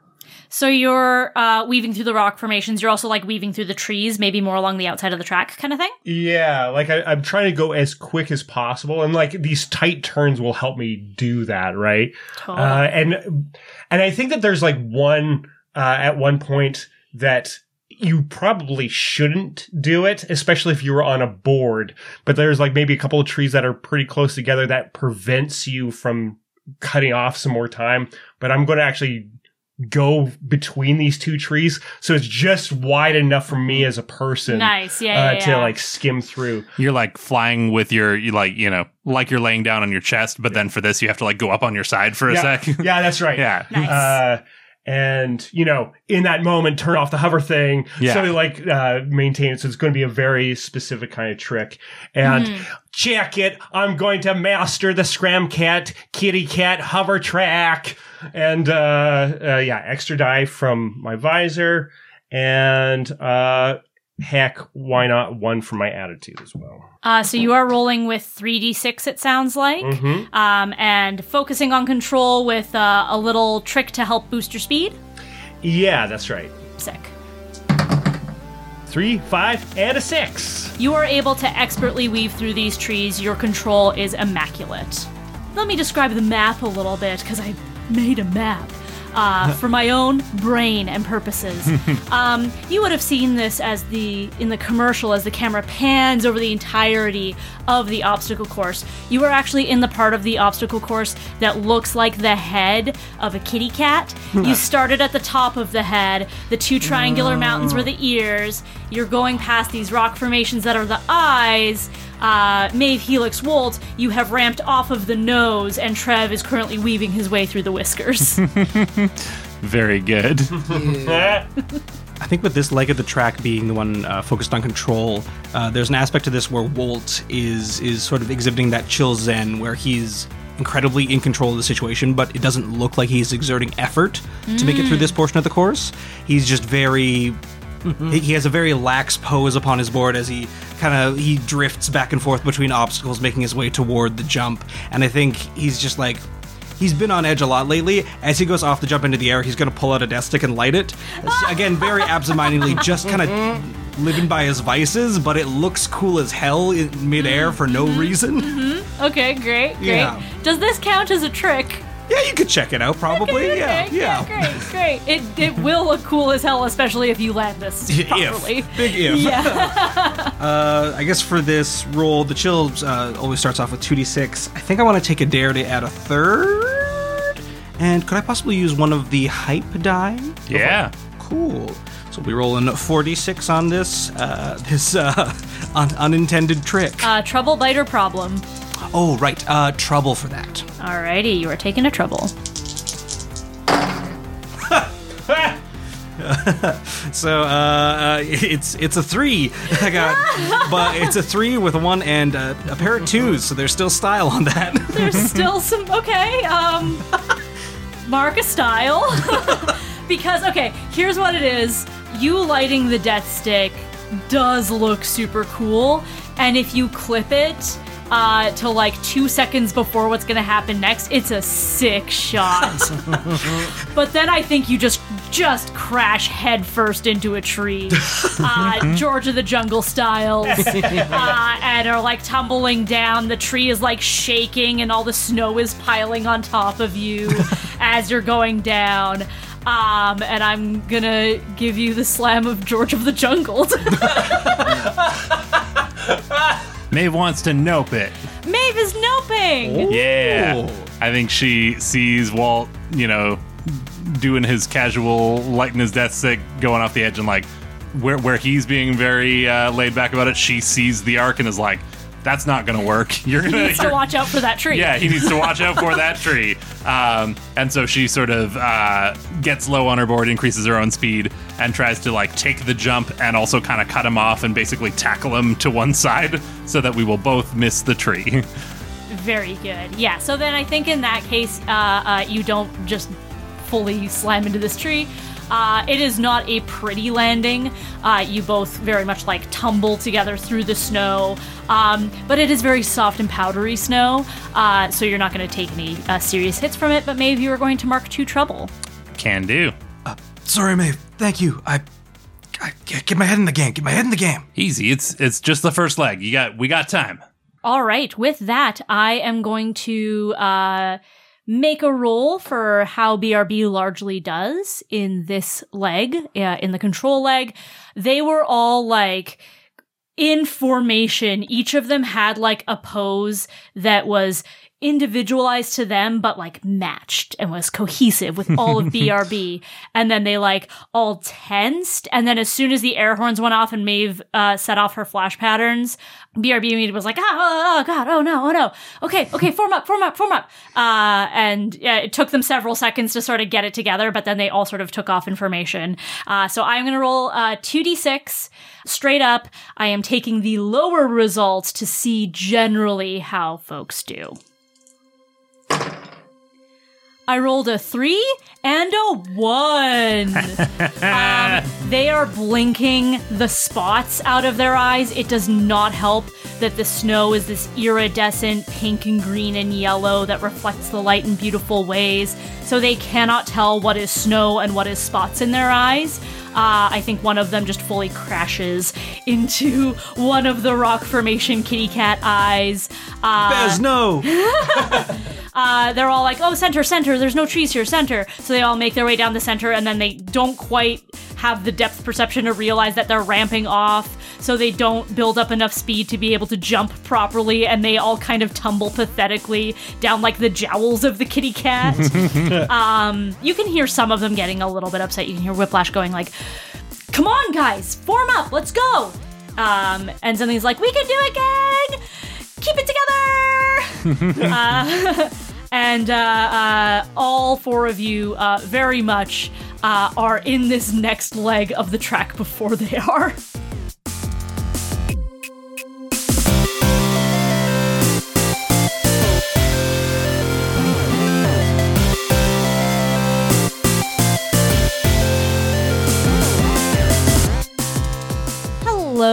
So you're uh, weaving through the rock formations. You're also like weaving through the trees, maybe more along the outside of the track, kind of thing. Yeah, like I, I'm trying to go as quick as possible, and like these tight turns will help me do that, right? Totally. Uh, and and I think that there's like one uh, at one point that you probably shouldn't do it, especially if you were on a board. But there's like maybe a couple of trees that are pretty close together that prevents you from cutting off some more time. But I'm going to actually go between these two trees, so it's just wide enough for me as a person Nice, yeah, uh, yeah, to like skim through. You're like flying with your, you like, you know, like you're laying down on your chest, but then for this, you have to like go up on your side for a yeah, sec. yeah, that's right. yeah. Nice. Uh, and you know in that moment turn off the hover thing. Yeah. so like uh maintain it so it's going to be a very specific kind of trick. And check it. I'm going to master the scram cat kitty cat hover track. And uh, uh yeah extra die from my visor. And uh heck why not one for my attitude as well Uh, so you are rolling with 3d6, it sounds like, Mhm. um, and focusing on control with uh, a little trick to help boost your speed. yeah that's right Sick. three five and a six You are able to expertly weave through these trees. Your control is immaculate. Let me describe the map a little bit because I made a map uh, for my own brain and purposes. um, you would have seen this as the in the commercial as the camera pans over the entirety of the obstacle course. You are actually in the part of the obstacle course that looks like the head of a kitty cat. you started at the top of the head. The two triangular mountains were the ears. You're going past these rock formations that are the eyes. Uh, Maeve Helix Walt, you have ramped off of the nose, and Trev is currently weaving his way through the whiskers. Very good. I think with this leg of the track being the one uh, focused on control, uh, there's an aspect to this where Walt is is sort of exhibiting that chill zen, where he's incredibly in control of the situation, but it doesn't look like he's exerting effort to make it through this portion of the course. He's just very. He he has a very lax pose upon his board as he kind of he drifts back and forth between obstacles, making his way toward the jump. And I think he's just like he's been on edge a lot lately. As he goes off the jump into the air, he's going to pull out a death stick and light it. Again, very absentmindedly, just kind of mm-hmm. living by his vices, but it looks cool as hell in midair for no mm-hmm. reason. Mm-hmm. okay, great, great. Yeah. Does this count as a trick? Yeah, you could check it out, probably. Okay, yeah, okay, yeah. great, great. It it will look cool as hell, especially if you land this properly. If. Big if. Yeah. Uh, I guess for this roll, the chill uh, always starts off with 2d6. I think I want to take a dare to add a third. And could I possibly use one of the hype die? Yeah. Cool. So we roll in 4d6 on this uh, this uh, un- unintended trick. uh, trouble biter problem. Oh, right. Uh, trouble for that. Alrighty, you are taking a trouble. So uh, uh, it's it's a three. I got, but it's a three with a one and a, a pair of twos. So there's still style on that. There's still some okay. Um, mark a style because okay. Here's what it is. You lighting the death stick does look super cool, and if you clip it. Uh, to like two seconds before what's gonna happen next, it's a sick shot. but then I think you just just crash headfirst into a tree, uh, George of the Jungle style, uh, and are like tumbling down. The tree is like shaking, and all the snow is piling on top of you as you're going down. Um, and I'm gonna give you the slam of George of the Jungle. Maeve wants to nope it. Maeve is noping. Yeah. I think she sees Walt, you know, doing his casual lighting his death stick, going off the edge, and like where where he's being very uh, laid back about it, she sees the arc and is like, "That's not gonna work. You're gonna." Needs to watch out for that tree. yeah, he needs to watch out for that tree. Um, and so she sort of uh, gets low on her board, increases her own speed, and tries to like take the jump and also kind of cut him off and basically tackle him to one side so that we will both miss the tree. Very good. Yeah. So then I think in that case, uh, uh, you don't just fully slam into this tree. Uh, it is not a pretty landing. Uh, you both very much like tumble together through the snow, um, but it is very soft and powdery snow, uh, so you're not going to take any uh, serious hits from it. But maybe you are going to mark two trouble. Can do. Sorry, Maeve. Thank you. I, I get my head in the game. Get my head in the game. Easy. It's it's just the first leg. You got we got time. All right. With that, I am going to uh, make a roll for how BRB largely does in this leg, uh, in the control leg. They were all like in formation. Each of them had like a pose that was individualized to them, but like matched and was cohesive with all of BRB. and then they like all tensed. And then as soon as the air horns went off and Maeve uh, set off her flash patterns, BRB was like, oh, oh, oh, God, oh no, oh no. Okay, okay, form up, form up, form up. Uh, and yeah, it took them several seconds to sort of get it together, but then they all sort of took off information. Uh, so I'm going to roll uh, 2d6 straight up. I am taking the lower results to see generally how folks do. I rolled a three and a one. um, they are blinking the spots out of their eyes. It does not help that the snow is this iridescent pink and green and yellow that reflects the light in beautiful ways. So they cannot tell what is snow and what is spots in their eyes. Uh, I think one of them just fully crashes into one of the rock formation kitty cat eyes. Uh, Bez, no. uh, they're all like, oh, center, center, there's no trees here, center. So they all make their way down the center, and then they don't quite have the depth perception to realize that they're ramping off, so they don't build up enough speed to be able to jump properly, and they all kind of tumble pathetically down like the jowls of the kitty cat. um, you can hear some of them getting a little bit upset. You can hear Whiplash going like, come on, guys, form up, let's go. Um, and something's like, we can do it, gang! Keep it together! uh, and uh, uh, all four of you uh, very much uh, are in this next leg of the track before they are.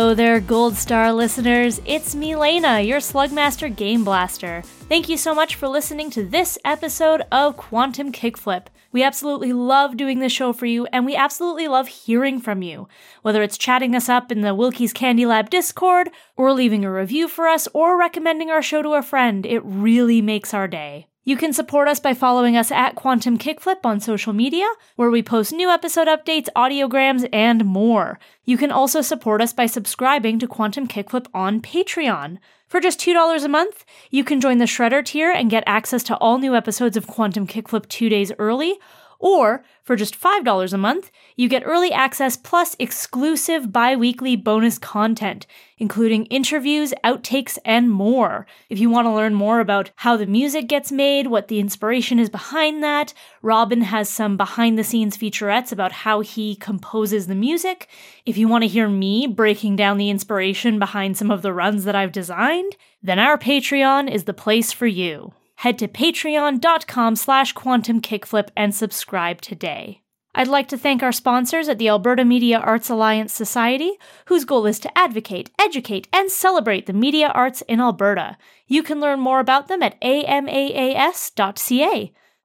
Hello there, Gold Star listeners. It's me, Lena, your Slugmaster Game Blaster. Thank you so much for listening to this episode of Quantum Kickflip. We absolutely love doing this show for you, and we absolutely love hearing from you. Whether it's chatting us up in the Wilkie's Candy Lab Discord, or leaving a review for us, or recommending our show to a friend, it really makes our day. You can support us by following us at Quantum Kickflip on social media, where we post new episode updates, audiograms, and more. You can also support us by subscribing to Quantum Kickflip on Patreon. For just $2 a month, you can join the Shredder tier and get access to all new episodes of Quantum Kickflip two days early. Or, for just $5 a month, you get early access plus exclusive bi weekly bonus content, including interviews, outtakes, and more. If you want to learn more about how the music gets made, what the inspiration is behind that, Robin has some behind the scenes featurettes about how he composes the music. If you want to hear me breaking down the inspiration behind some of the runs that I've designed, then our Patreon is the place for you head to patreon.com slash quantum kickflip and subscribe today. I'd like to thank our sponsors at the Alberta Media Arts Alliance Society, whose goal is to advocate, educate, and celebrate the media arts in Alberta. You can learn more about them at amaas.ca.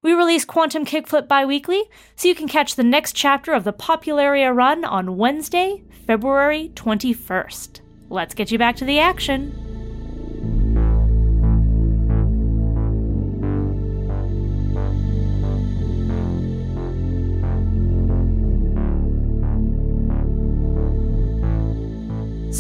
We release Quantum Kickflip bi weekly, so you can catch the next chapter of the Popularia run on Wednesday, February 21st. Let's get you back to the action.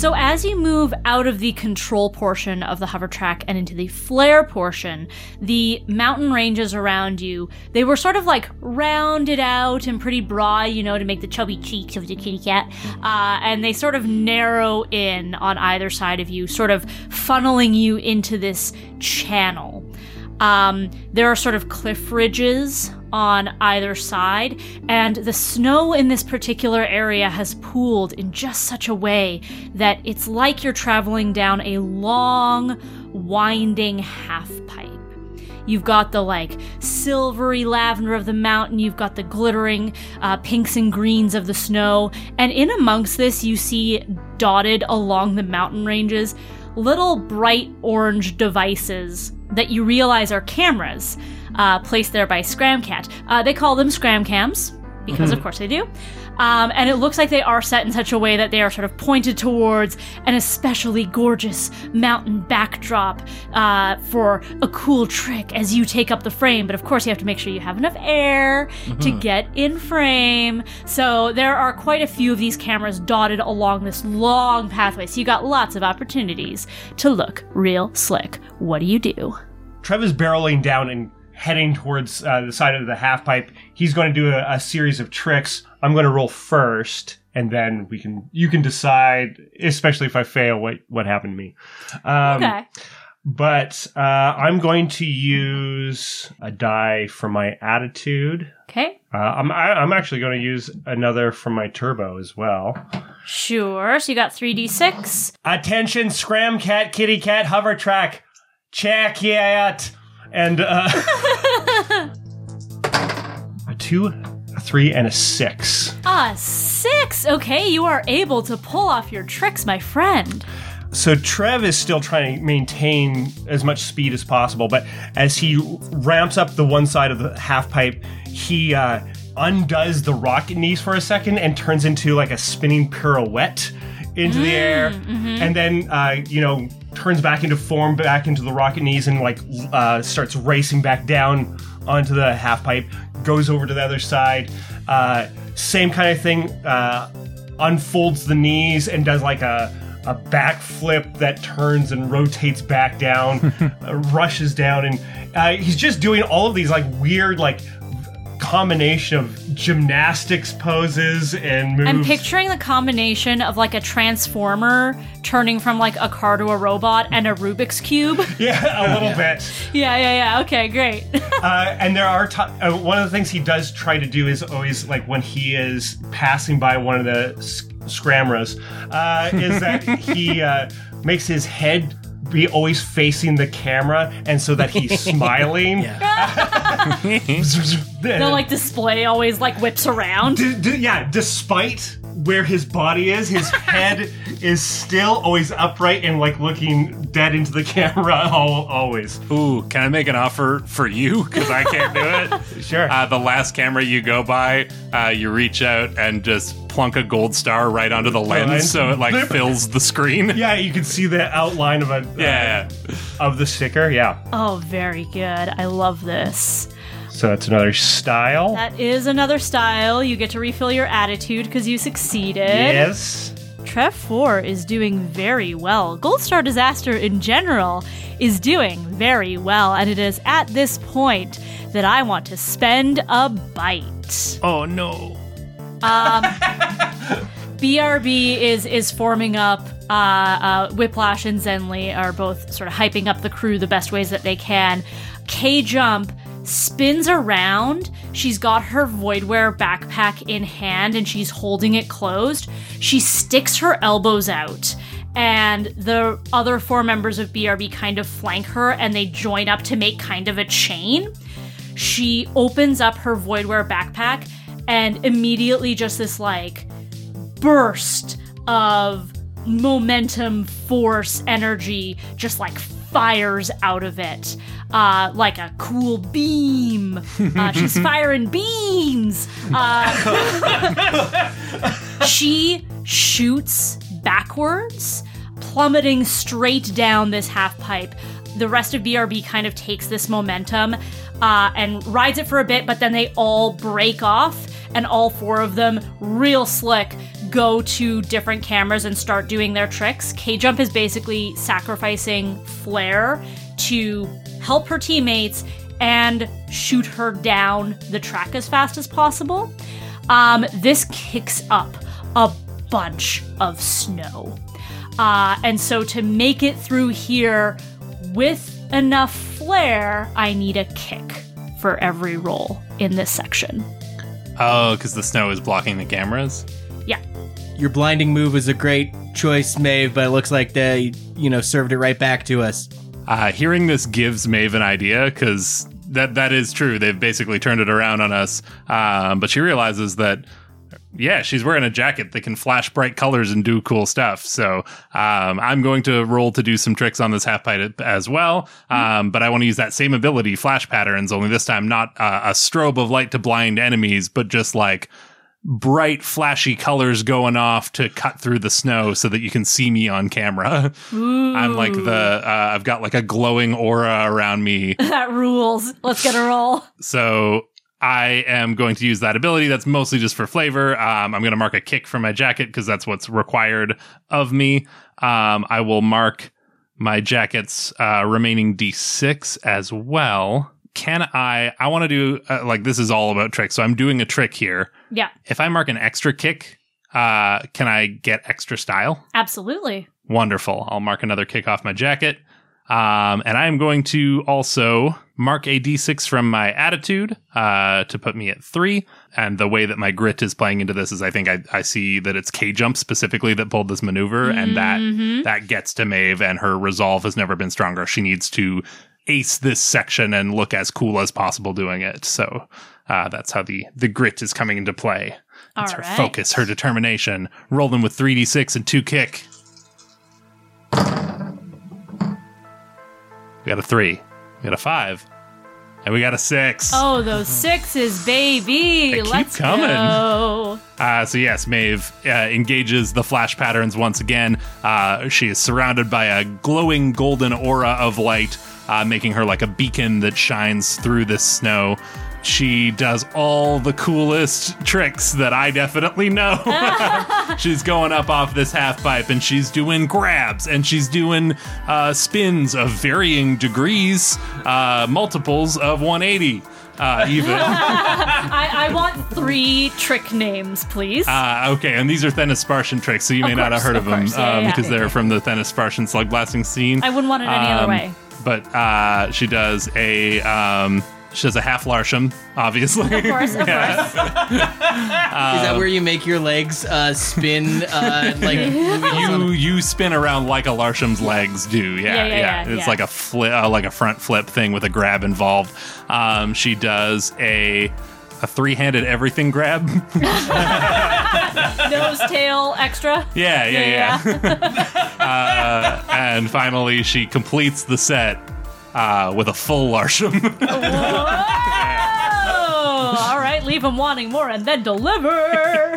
So, as you move out of the control portion of the hover track and into the flare portion, the mountain ranges around you, they were sort of like rounded out and pretty broad, you know, to make the chubby cheeks of the kitty cat. Uh, and they sort of narrow in on either side of you, sort of funneling you into this channel. Um, there are sort of cliff ridges on either side, and the snow in this particular area has pooled in just such a way that it's like you're traveling down a long, winding half pipe. You've got the like silvery lavender of the mountain, you've got the glittering uh, pinks and greens of the snow, and in amongst this, you see dotted along the mountain ranges little bright orange devices that you realize are cameras uh, placed there by Scramcat. Uh, they call them Scramcams because, of course, they do. Um, and it looks like they are set in such a way that they are sort of pointed towards an especially gorgeous mountain backdrop uh, for a cool trick as you take up the frame. But of course, you have to make sure you have enough air to get in frame. So there are quite a few of these cameras dotted along this long pathway. So you got lots of opportunities to look real slick. What do you do? Trev is barreling down and heading towards uh, the side of the half pipe. He's going to do a, a series of tricks. I'm going to roll first, and then we can you can decide, especially if I fail, what what happened to me. Um, Okay. But uh, I'm going to use a die for my attitude. Okay. Uh, I'm I, I'm actually going to use another from my turbo as well. Sure. So you got 3d6. Attention, scram cat, kitty cat, hover track, check it, and uh, a two, a three, and a six. Ah, six. Okay, you are able to pull off your tricks, my friend. So Trev is still trying to maintain as much speed as possible, but as he ramps up the one side of the half pipe, he uh, undoes the rocket knees for a second and turns into like a spinning pirouette into the air, and then uh, you know turns back into form, back into the rocket knees, and like uh, starts racing back down onto the half pipe. Goes over to the other side, uh, same kind of thing. Uh, unfolds the knees and does like a a backflip that turns and rotates back down, uh, rushes down, and uh, he's just doing all of these like weird like combination of gymnastics poses and moves. I'm picturing the combination of like a transformer turning from like a car to a robot and a Rubik's cube. yeah, a little bit. yeah, yeah, yeah. Okay, great. Uh, and there are ti uh, one of the things he does try to do is always like when he is passing by one of the s- scramras, uh, is that he uh, makes his head be always facing the camera, and so that he's smiling. the like display always like whips around. D- d- yeah, despite where his body is, his head is still always upright and like looking dead into the camera al- always. Ooh, can I make an offer for you? Because I can't do it. Sure. Uh, the last camera you go by, uh, you reach out and just plunk a gold star right onto the lens, lens. so it like fills the screen. yeah, you can see the outline of a uh, Yeah. of the sticker. Yeah. Oh, very good. I love this. So that's another style. That is another style. You get to refill your attitude because you succeeded. yes. Trev 4 is doing very well. Goldstar Disaster in general is doing very well, and it is at this point that I want to spend a bite. Oh no. Um, BRB is is forming up. Uh, uh, Whiplash and Zenly are both sort of hyping up the crew the best ways that they can. K Jump spins around. She's got her Voidware backpack in hand and she's holding it closed. She sticks her elbows out. And the other four members of BRB kind of flank her and they join up to make kind of a chain. She opens up her Voidware backpack and immediately just this like burst of momentum, force, energy just like fires out of it. Uh, like a cool beam. Uh, she's firing beams. Uh, she shoots backwards, plummeting straight down this half pipe. The rest of BRB kind of takes this momentum uh, and rides it for a bit, but then they all break off, and all four of them, real slick, go to different cameras and start doing their tricks. K Jump is basically sacrificing flair to help her teammates and shoot her down the track as fast as possible. Um, this kicks up a bunch of snow. Uh, and so to make it through here with enough flair, I need a kick for every roll in this section. Oh, because the snow is blocking the cameras. Yeah. Your blinding move was a great choice, Maeve, but it looks like they, you know, served it right back to us. Uh, hearing this gives Maeve an idea because that that is true. They've basically turned it around on us. Um, but she realizes that, yeah, she's wearing a jacket that can flash bright colors and do cool stuff. So um, I'm going to roll to do some tricks on this half pipe as well. Um, but I want to use that same ability, flash patterns, only this time not uh, a strobe of light to blind enemies, but just like bright flashy colors going off to cut through the snow so that you can see me on camera. I'm like the uh, I've got like a glowing aura around me. That rules. Let's get a roll. So I am going to use that ability. That's mostly just for flavor. Um, I'm going to mark a kick for my jacket because that's what's required of me. Um, I will mark my jacket's uh, remaining d6 as well. Can I? I want to do uh, like this is all about tricks. So I'm doing a trick here. Yeah, If I mark an extra kick, uh, can I get extra style? absolutely. Wonderful. I'll mark another kick off my jacket. Um, and I am going to also mark a d6 from my attitude uh, to put me at three. And the way that my grit is playing into this is I think I, I see that it's K jump specifically that pulled this maneuver, and that Mhm. that gets to Maeve, and her resolve has never been stronger. She needs to ace this section and look as cool as possible doing it. So uh, that's how the the grit is coming into play. It's All her right. focus, her determination. Rolling with three d six and two kick. We got a three. We got a five. And we got a six. Oh, those sixes, baby! They keep Let's coming. go. Uh, so yes, Maeve uh, engages the flash patterns once again. Uh, she is surrounded by a glowing golden aura of light, uh, making her like a beacon that shines through this snow. She does all the coolest tricks that I definitely know. she's going up off this half pipe and she's doing grabs and she's doing uh, spins of varying degrees, uh, multiples of 180, uh, even. I, I want three trick names, please. Uh, okay, and these are Thenaspartian tricks, so you may not have heard of of, them. Yeah, um, yeah, because yeah. they're from the Thenaspartian slug blasting scene. I wouldn't want it any other Um, way. But uh, she does a um, she does a half larsham, obviously. Of course, of course. Is that where you make your legs uh, spin? Uh, like you you spin around like a larsham's legs do. Yeah, Yeah, yeah, yeah, It's yeah. like a flip, uh, like a front flip thing with a grab involved. Um, she does a a three handed everything grab. Nose, tail, extra. Yeah, yeah, yeah. uh, and finally, she completes the set uh, with a full Larsham. All right, leave him wanting more and then deliver.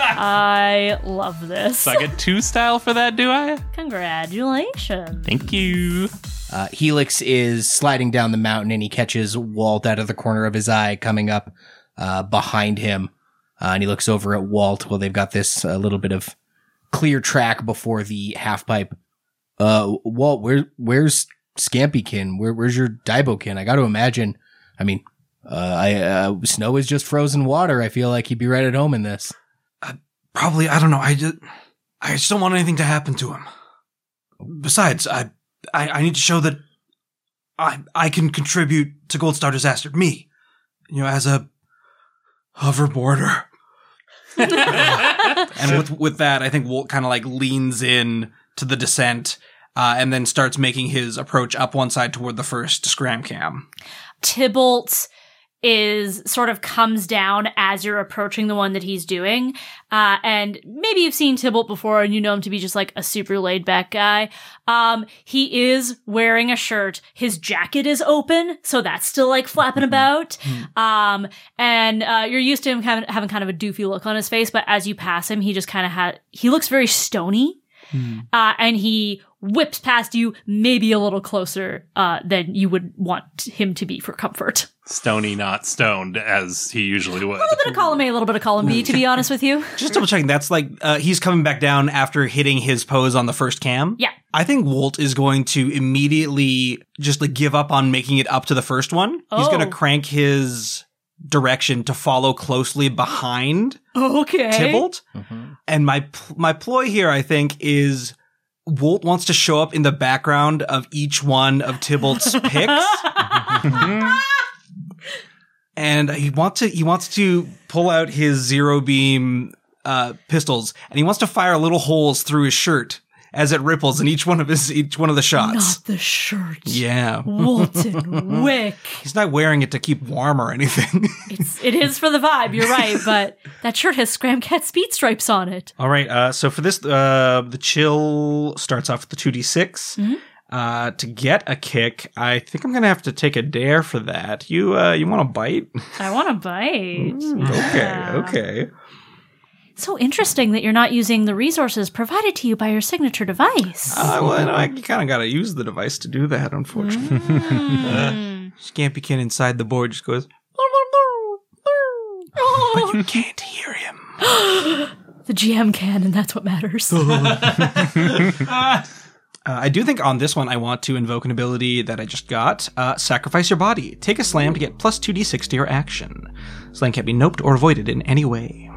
I love this. so I get two style for that, do I? Congratulations. Thank you. Uh, Helix is sliding down the mountain and he catches Walt out of the corner of his eye coming up uh, behind him. Uh, and he looks over at Walt while they've got this little bit of clear track before the half pipe. Uh, Walt, where where's Scampykin? Where where's your Daibokin? I got to imagine. I mean, uh, I uh, snow is just frozen water. I feel like he'd be right at home in this. Probably, I don't know. I just, I just don't want anything to happen to him. Besides, I, I, I need to show that I, I can contribute to Goldstar Disaster. Me, you know, as a hoverboarder. and with with that, I think Walt kind of like leans in to the descent, uh, and then starts making his approach up one side toward the first scram cam. Tybalt is sort of comes down as you're approaching the one that he's doing. Uh, and maybe you've seen Tybalt before and you know him to be just like a super laid back guy. Um, he is wearing a shirt. His jacket is open. So that's still like flapping about. Um, and, uh, you're used to him kind of having kind of a doofy look on his face. But as you pass him, he just kind of had, he looks very stony. Uh, and he whips past you maybe a little closer, uh, than you would want him to be for comfort. Stony, not stoned, as he usually would. A little bit of column A, a little bit of column B, to be honest with you. Just double checking. That's like uh, he's coming back down after hitting his pose on the first cam. Yeah. I think Walt is going to immediately just like give up on making it up to the first one. He's Oh. going to crank his direction to follow closely behind Okay. Tybalt. And my pl- my ploy here, I think, is Walt wants to show up in the background of each one of Tybalt's picks. and he wants to he wants to pull out his zero beam uh, pistols, and he wants to fire little holes through his shirt as it ripples in each one of his each one of the shots. Not the shirt. Yeah, Walton Wick. he's not wearing it to keep warm or anything. It's, it is for the vibe, you're right, but that shirt has Scramcat speed stripes on it. All right. Uh, so for this, uh, the chill starts off with the two d six. Uh, to get a kick, I think I'm gonna have to take a dare for that. You, uh, you want to bite? I want to bite. Okay, Yeah. okay. So interesting that you're not using the resources provided to you by your signature device. Uh, well, no, you kind of got to use the device to do that, unfortunately. Mm. Scampykin inside the board just goes, but you can't hear him. the GM can, and that's what matters. Uh, I do think on this one I want to invoke an ability that I just got. Uh, sacrifice your body. Take a slam to get plus 2d6 to your action. Slam can't be noped or avoided in any way.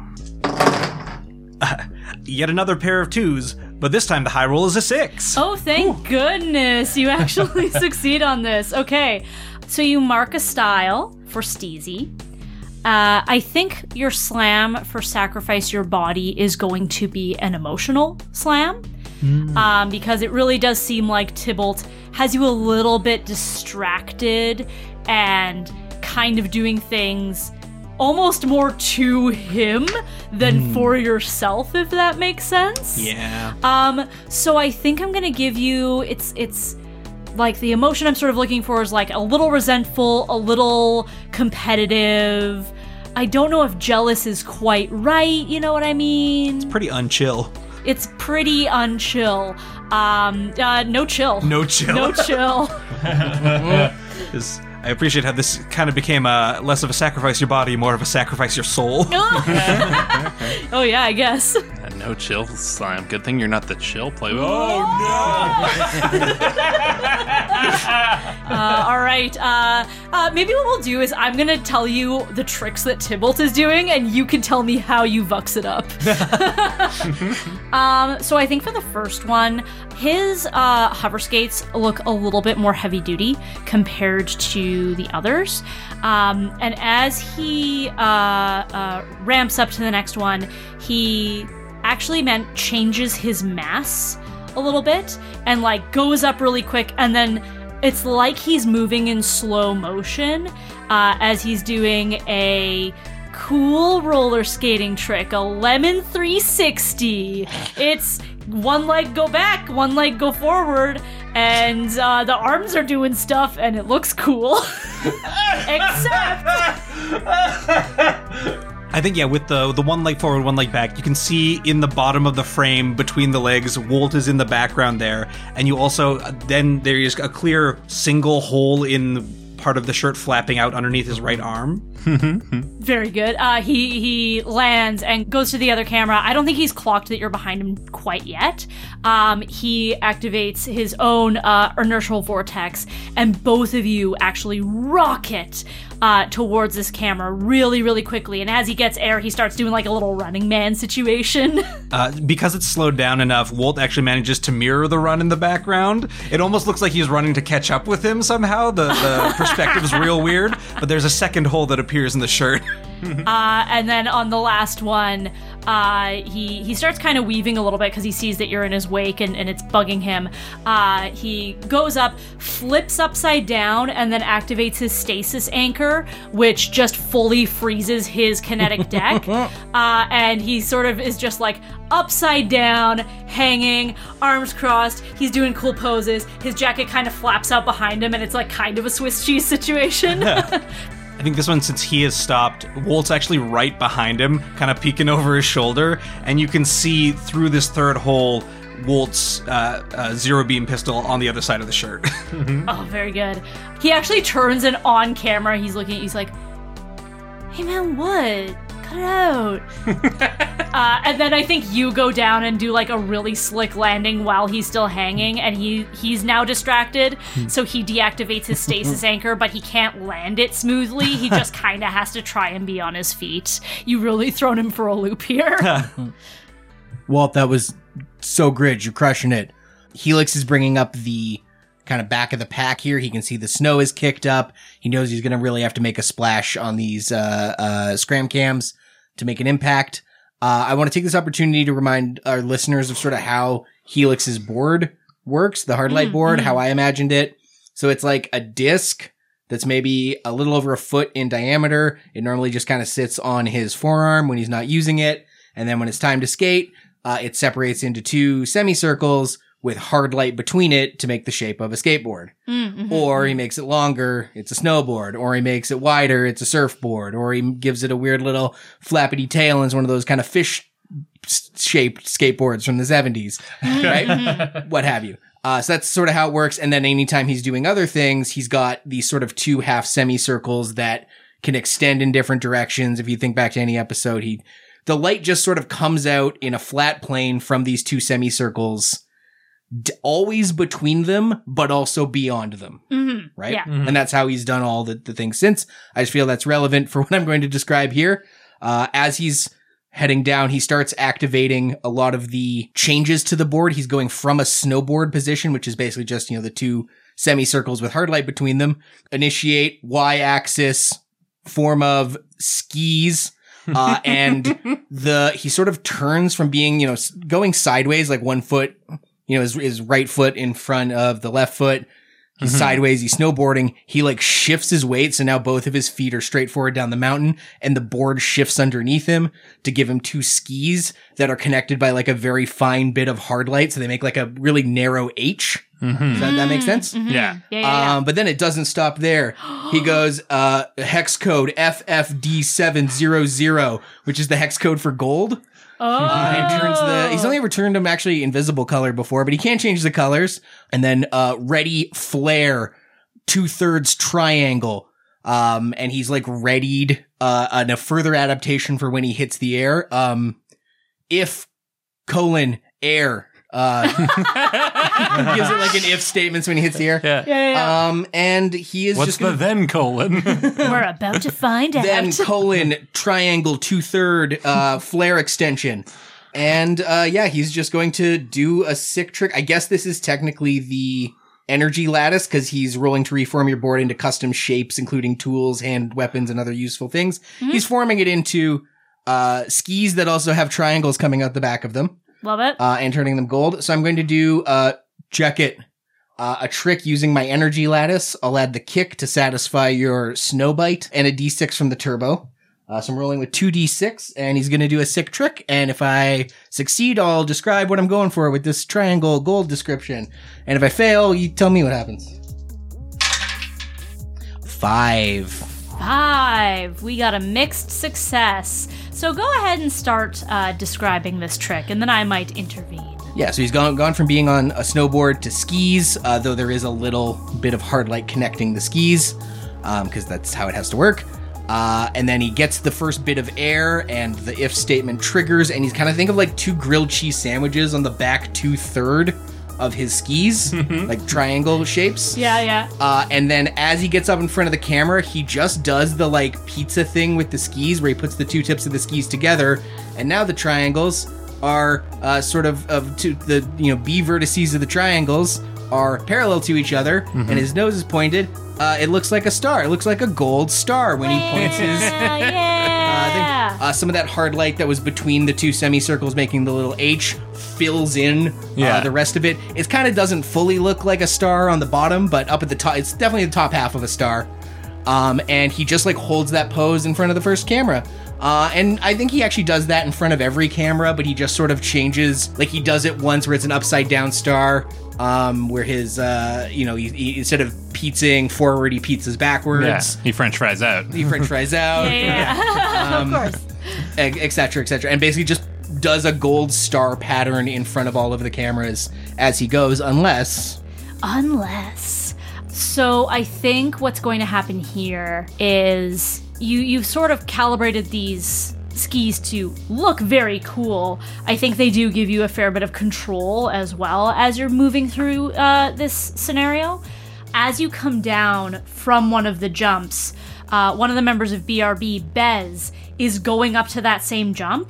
Yet another pair of twos, but this time the high roll is a six. Oh, thank goodness you actually succeed on this. Okay, so you mark a style for Steezy. Uh, I think your slam for sacrifice your body is going to be an emotional slam. Um, because it really does seem like Tybalt has you a little bit distracted and kind of doing things almost more to him than for yourself, if that makes sense. Yeah. Um, so I think I'm gonna give you it's it's like the emotion I'm sort of looking for is like a little resentful, a little competitive. I don't know if jealous is quite right, you know what I mean? It's pretty unchill. It's pretty unchill. Um, uh, no chill. No chill. No chill. Is- I appreciate how this kind of became uh, less of a sacrifice your body, more of a sacrifice your soul. oh yeah, I guess. And no chill slime. Good thing you're not the chill play. Oh Uh, all right. Uh, uh, maybe what we'll do is I'm gonna tell you the tricks that Tybalt is doing, and you can tell me how you vux it up. um, so I think for the first one, his uh, hover skates look a little bit more heavy duty compared to the others. Um, and as he uh, uh, ramps up to the next one, he actually meant changes his mass a little bit and like goes up really quick and then it's like he's moving in slow motion uh, as he's doing a cool roller skating trick a lemon 360 it's one leg go back one leg go forward and uh, the arms are doing stuff and it looks cool. Except I think yeah, with the the one leg forward, one leg back, you can see in the bottom of the frame between the legs, Walt is in the background there, and you also then there is a clear single hole in part of the shirt flapping out underneath his right arm. Very good. Uh, he he lands and goes to the other camera. I don't think he's clocked that you're behind him quite yet. Um, he activates his own uh, inertial vortex, and both of you actually rocket uh, towards this camera really, really quickly. And as he gets air, he starts doing like a little Running Man situation. Uh, because it's slowed down enough, Walt actually manages to mirror the run in the background. It almost looks like he's running to catch up with him somehow. The, the perspective is real weird, but there's a second hole that appears in the shirt. Uh, and then on the last one, uh, he he starts kind of weaving a little bit because he sees that you're in his wake and, and it's bugging him. Uh, he goes up, flips upside down, and then activates his stasis anchor, which just fully freezes his kinetic deck. uh, and he sort of is just like upside down, hanging, arms crossed. He's doing cool poses. His jacket kind of flaps out behind him, and it's like kind of a Swiss cheese situation. I think this one, since he has stopped, Walt's actually right behind him, kind of peeking over his shoulder, and you can see through this third hole Walt's uh, uh, zero beam pistol on the other side of the shirt. Oh, very good. He actually turns and on camera, he's looking he's like, Hey man, what? Out. uh, and then I think you go down and do like a really slick landing while he's still hanging, and he he's now distracted, so he deactivates his stasis anchor, but he can't land it smoothly. He just kind of has to try and be on his feet. You really thrown him for a loop here. Walt, that was so good. You're crushing it. Helix is bringing up the kind of back of the pack here. He can see the snow is kicked up. He knows he's going to really have to make a splash on these uh, uh, scram cams to make an impact. Uh, I want to take this opportunity to remind our listeners of sort of how Helix's board works, the hard light board, how I imagined it. So it's like a disc that's maybe a little over a foot in diameter. It normally just kind of sits on his forearm when he's not using it. And then when it's time to skate, uh, it separates into two semicircles with hard light between it to make the shape of a skateboard. Mm, mm-hmm, or he mm-hmm. makes it longer, it's a snowboard. Or he makes it wider, it's a surfboard. Or he gives it a weird little flappity tail and it's one of those kind of fish shaped skateboards from the 70s, mm-hmm. right? what have you. Uh, so that's sort of how it works. And then anytime he's doing other things, he's got these sort of two half semicircles that can extend in different directions. If you think back to any episode, he, the light just sort of comes out in a flat plane from these two semicircles d- always between them, but also beyond them. Mhm. Right. Yeah. And that's how he's done all the, the things since. I just feel that's relevant for what I'm going to describe here. Uh, as he's heading down, he starts activating a lot of the changes to the board. He's going from a snowboard position, which is basically just, you know, the two semicircles with hard light between them. Initiate Y axis form of skis. Uh, and the, he sort of turns from being, you know, going sideways, like one foot, you know, his, his right foot in front of the left foot. He's sideways. He's snowboarding. He like shifts his weight. So now both of his feet are straight forward down the mountain and the board shifts underneath him to give him two skis that are connected by like a very fine bit of hard light. So they make like a really narrow H. Does that, that make sense? Mhm. Yeah. Yeah. Yeah. yeah. Um, but then it doesn't stop there. He goes, uh, hex code FFD700, which is the hex code for gold. Oh. Turns the, he's only ever turned him actually invisible color before, but he can't change the colors. And then, uh, ready flare, two thirds triangle. Um, and he's like readied, uh, a further adaptation for when he hits the air. Um, if colon air, uh, gives it like an if statements when he hits the air. Yeah. yeah, yeah, yeah. Um, and he is What's just the gonna then colon? We're about to find out. then colon triangle two third uh flare extension. And uh yeah, he's just going to do a sick trick. I guess this is technically the energy lattice because he's rolling to reform your board into custom shapes, including tools, hand weapons, and other useful things. He's forming it into uh skis that also have triangles coming out the back of them Love it. uh, and turning them gold. So I'm going to do uh, check it. Uh, a trick using my energy lattice. I'll add the kick to satisfy your snow bite and a d6 from the turbo. Uh, so I'm rolling with two d6 and he's going to do a sick trick. And if I succeed, I'll describe what I'm going for with this triangle gold description. And if I fail, you tell me what happens. Five. Five. We got a mixed success. So go ahead and start uh, describing this trick, and then I might intervene. Yeah, so he's gone gone from being on a snowboard to skis, uh, though there is a little bit of hard light connecting the skis, because that's how it has to work. Uh, and then he gets the first bit of air, and the if statement triggers, and he's kind of think of like two grilled cheese sandwiches on the back two third of his skis, like triangle shapes. Yeah, yeah. Uh, and then as he gets up in front of the camera, he just does the like pizza thing with the skis where he puts the two tips of the skis together. And now the triangles are uh, sort of of to the you know B vertices of the triangles are parallel to each other, and his nose is pointed. Uh, it looks like a star. It looks like a gold star when he points his Yeah, uh, yeah. thing. Uh, some of that hard light that was between the two semicircles making the little H fills in Yeah. uh, the rest of it. It kind of doesn't fully look like a star on the bottom, but up at the top, it's definitely the top half of a star. Um, and he just like holds that pose in front of the first camera. Uh, and I think he actually does that in front of every camera, but he just sort of changes. Like he does it once where it's an upside down star, um, where his, uh, you know, he, he, instead of pizzaing forward, he pizzas backwards. yeah. He French fries out. He french fries out yeah, yeah. Um, of course. et cetera, et cetera, and basically just does a gold star pattern in front of all of the cameras as he goes, unless Unless. So I think what's going to happen here is you you've sort of calibrated these skis to look very cool. I think they do give you a fair bit of control as well as you're moving through uh, this scenario. As you come down from one of the jumps, uh, one of the members of BRB, Bez, is going up to that same jump,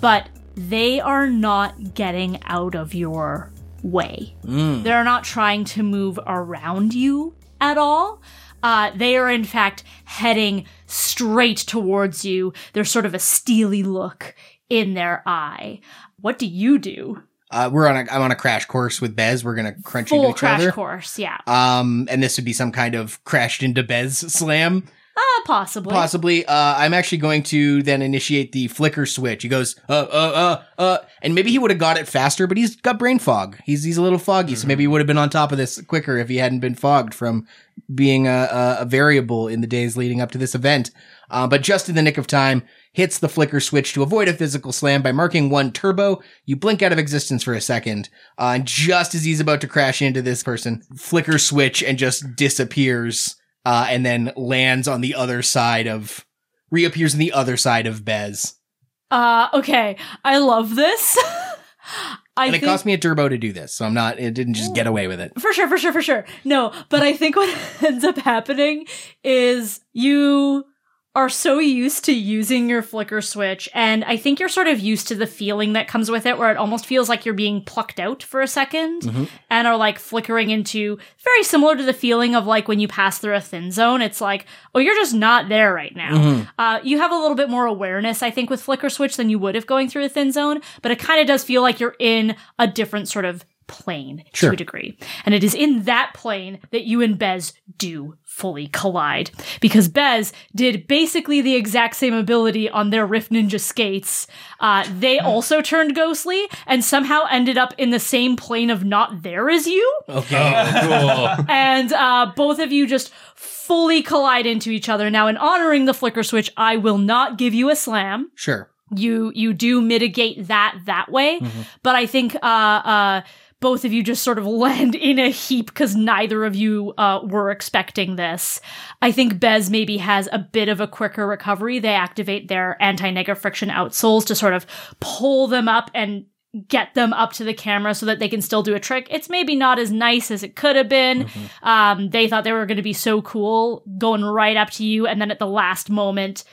but they are not getting out of your way. They're not trying to move around you at all. Uh, they are, in fact, heading straight towards you. There's sort of a steely look in their eye. What do you do? uh, we're on a I'm on a crash course with Bez. We're gonna crunch Full into each crash other. course, yeah. Um, and this would be some kind of crashed into Bez slam. Uh, possibly. Possibly. Uh, I'm actually going to then initiate the flicker switch. He goes, uh, uh, uh, uh, and maybe he would have got it faster, but he's got brain fog. He's he's a little foggy, so maybe he would have been on top of this quicker if he hadn't been fogged from being a, a, a variable in the days leading up to this event. Uh, but just in the nick of time, hits the flicker switch to avoid a physical slam by marking one turbo. You blink out of existence for a second, uh, and just as he's about to crash into this person, flicker switch and just disappears uh, and then lands on the other side of reappears on the other side of Bez. Uh, okay. I love this. I and it think cost me a turbo to do this, so I'm not. It didn't just get away with it. for sure, for sure, for sure. No, but I think what ends up happening is you are so used to using your flicker switch, and I think you're sort of used to the feeling that comes with it, where it almost feels like you're being plucked out for a 2nd and are like flickering into very similar to the feeling of like when you pass through a thin zone. It's like, oh, you're just not there right now. Uh, you have a little bit more awareness, I think, with flicker switch than you would if going through a thin zone, but it kind of does feel like you're in a different sort of plane Sure. to a degree. And it is in that plane that you and Bez do fully collide. Because Bez did basically the exact same ability on their Rift Ninja skates. Uh, they also turned ghostly and somehow ended up in the same plane of not there as you. Okay. cool. And uh, both of you just fully collide into each other. Now, in honoring the flicker switch, I will not give you a slam Sure. you you do mitigate that that way but i think uh uh both of you just sort of land in a heap because neither of you uh, were expecting this. I think Bez maybe has a bit of a quicker recovery. They activate their anti-negative friction outsoles to sort of pull them up and get them up to the camera so that they can still do a trick. It's maybe not as nice as it could have been. Um, they thought they were going to be so cool going right up to you and then at the last moment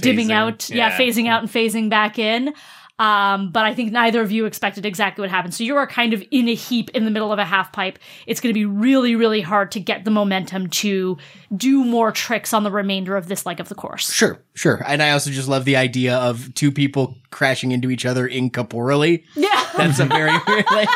dimming Phasing, out, yeah, yeah. phasing out and phasing back in. Um, but I think neither of you expected exactly what happened. So you are kind of in a heap in the middle of a half pipe. It's going to be really, really hard to get the momentum to do more tricks on the remainder of this leg of the course. Sure, sure. And I also just love the idea of two people crashing into each other incorporeally. Yeah. That's a very like,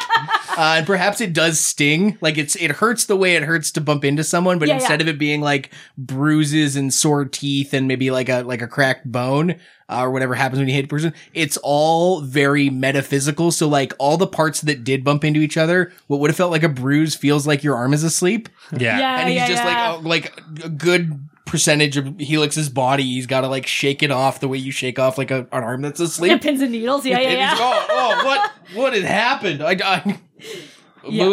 uh, and perhaps it does sting. Like it's it hurts the way it hurts to bump into someone, but Yeah, instead yeah. of it being like bruises and sore teeth and maybe like a like a cracked bone uh, or whatever happens when you hit a person, it's all very metaphysical. So like all the parts that did bump into each other, what would have felt like a bruise feels like your arm is asleep, Yeah. Yeah. and he's yeah, just yeah. like oh, like a good percentage of Helix's body. He's got to like shake it off the way you shake off like a, an arm that's asleep. Yeah, pins and needles. Yeah, yeah, yeah. oh, oh, what, what had happened? I, I Yeah.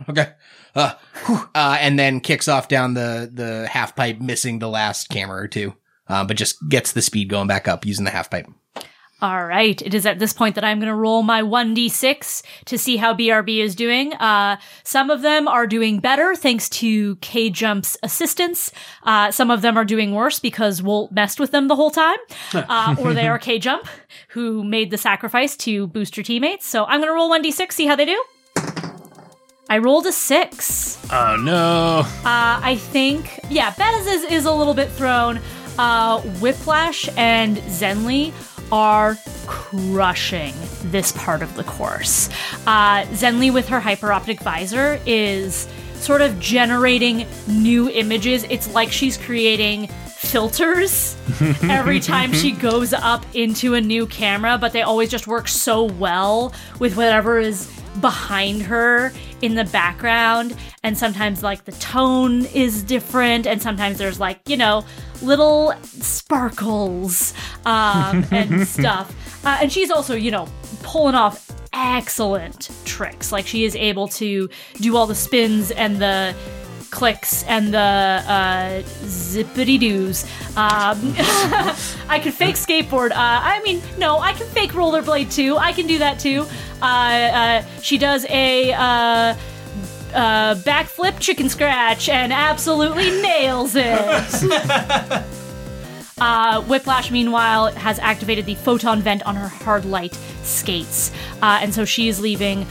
okay. Uh, whew. uh, and then kicks off down the, the half pipe, missing the last camera or two. Uh, but just gets the speed going back up using the half pipe. All right. It is at this point that I'm going to roll my 1d6 to see how BRB is doing. Uh, some of them are doing better thanks to K Jump's assistance. Uh, some of them are doing worse because Walt messed with them the whole time. Uh, or they are K Jump, who made the sacrifice to boost your teammates. So I'm going to roll 1d6, see how they do. I rolled a six. Oh no. Uh, I think, yeah, Bez is, is a little bit thrown. Uh, Whiplash and Zenly are crushing this part of the course. Uh, Zenly, with her hyperoptic visor, is sort of generating new images. It's like she's creating filters every time she goes up into a new camera, but they always just work so well with whatever is behind her in the background and sometimes like the tone is different and sometimes there's like you know little sparkles um, and stuff. Uh, and she's also you know pulling off excellent tricks. Like she is able to do all the spins and the clicks and the uh, zippity doos. Um, I can fake skateboard. Uh, I mean, no, I can fake rollerblade too. I can do that too. Uh, uh, she does a. Uh, uh, backflip chicken scratch and absolutely nails it. Uh, Whiplash, meanwhile, has activated the photon vent on her hard light skates. Uh, and so she is leaving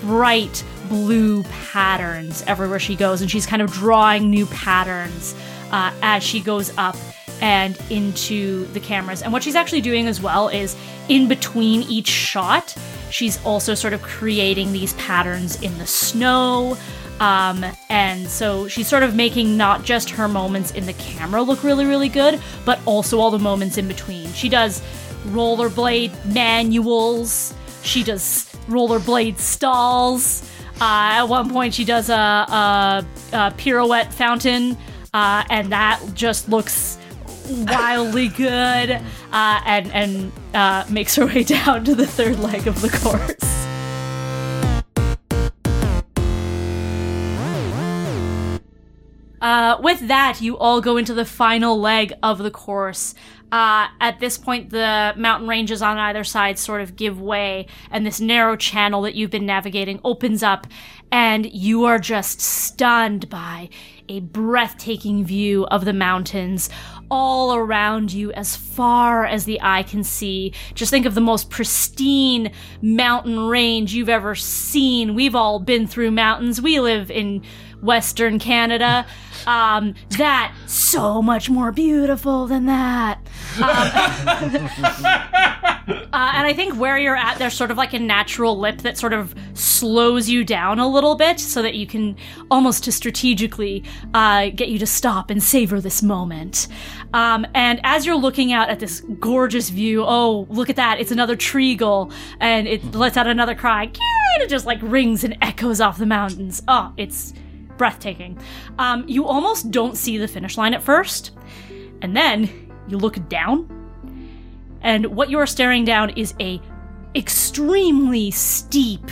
bright blue patterns everywhere she goes. And she's kind of drawing new patterns uh, as she goes up and into the cameras. And what she's actually doing as well is in between each shot, she's also sort of creating these patterns in the snow. Um, and so she's sort of making not just her moments in the camera look really, really good, but also all the moments in between. She does rollerblade manuals. She does rollerblade stalls. Uh, at one point, she does a, a, a pirouette fountain, uh, and that just looks wildly good. Uh, and and makes her way down to the third leg of the course. Uh, with that, you all go into the final leg of the course. Uh, at this point, the mountain ranges on either side sort of give way, and this narrow channel that you've been navigating opens up, and you are just stunned by a breathtaking view of the mountains all around you as far as the eye can see. Just think of the most pristine mountain range you've ever seen. We've all been through mountains. We live in Western Canada. Um, that so much more beautiful than that. Uh, and I think where you're at, there's sort of like a natural lip that sort of slows you down a little bit so that you can almost to strategically uh, get you to stop and savor this moment. Um, and as you're looking out at this gorgeous view, oh, look at that, it's another tree treagle, and it lets out another cry. And it just like rings and echoes off the mountains. Oh, it's breathtaking. Um, you almost don't see the finish line at first, and then you look down and what you are staring down is a extremely steep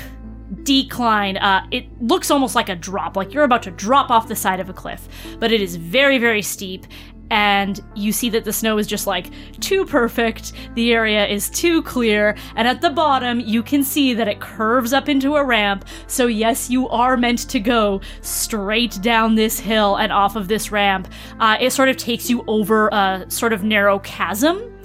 decline uh, it looks almost like a drop like you're about to drop off the side of a cliff but it is very very steep and you see that the snow is just like too perfect the area is too clear and at the bottom you can see that it curves up into a ramp. So yes you are meant to go straight down this hill and off of this ramp. Uh, it sort of takes you over a sort of narrow chasm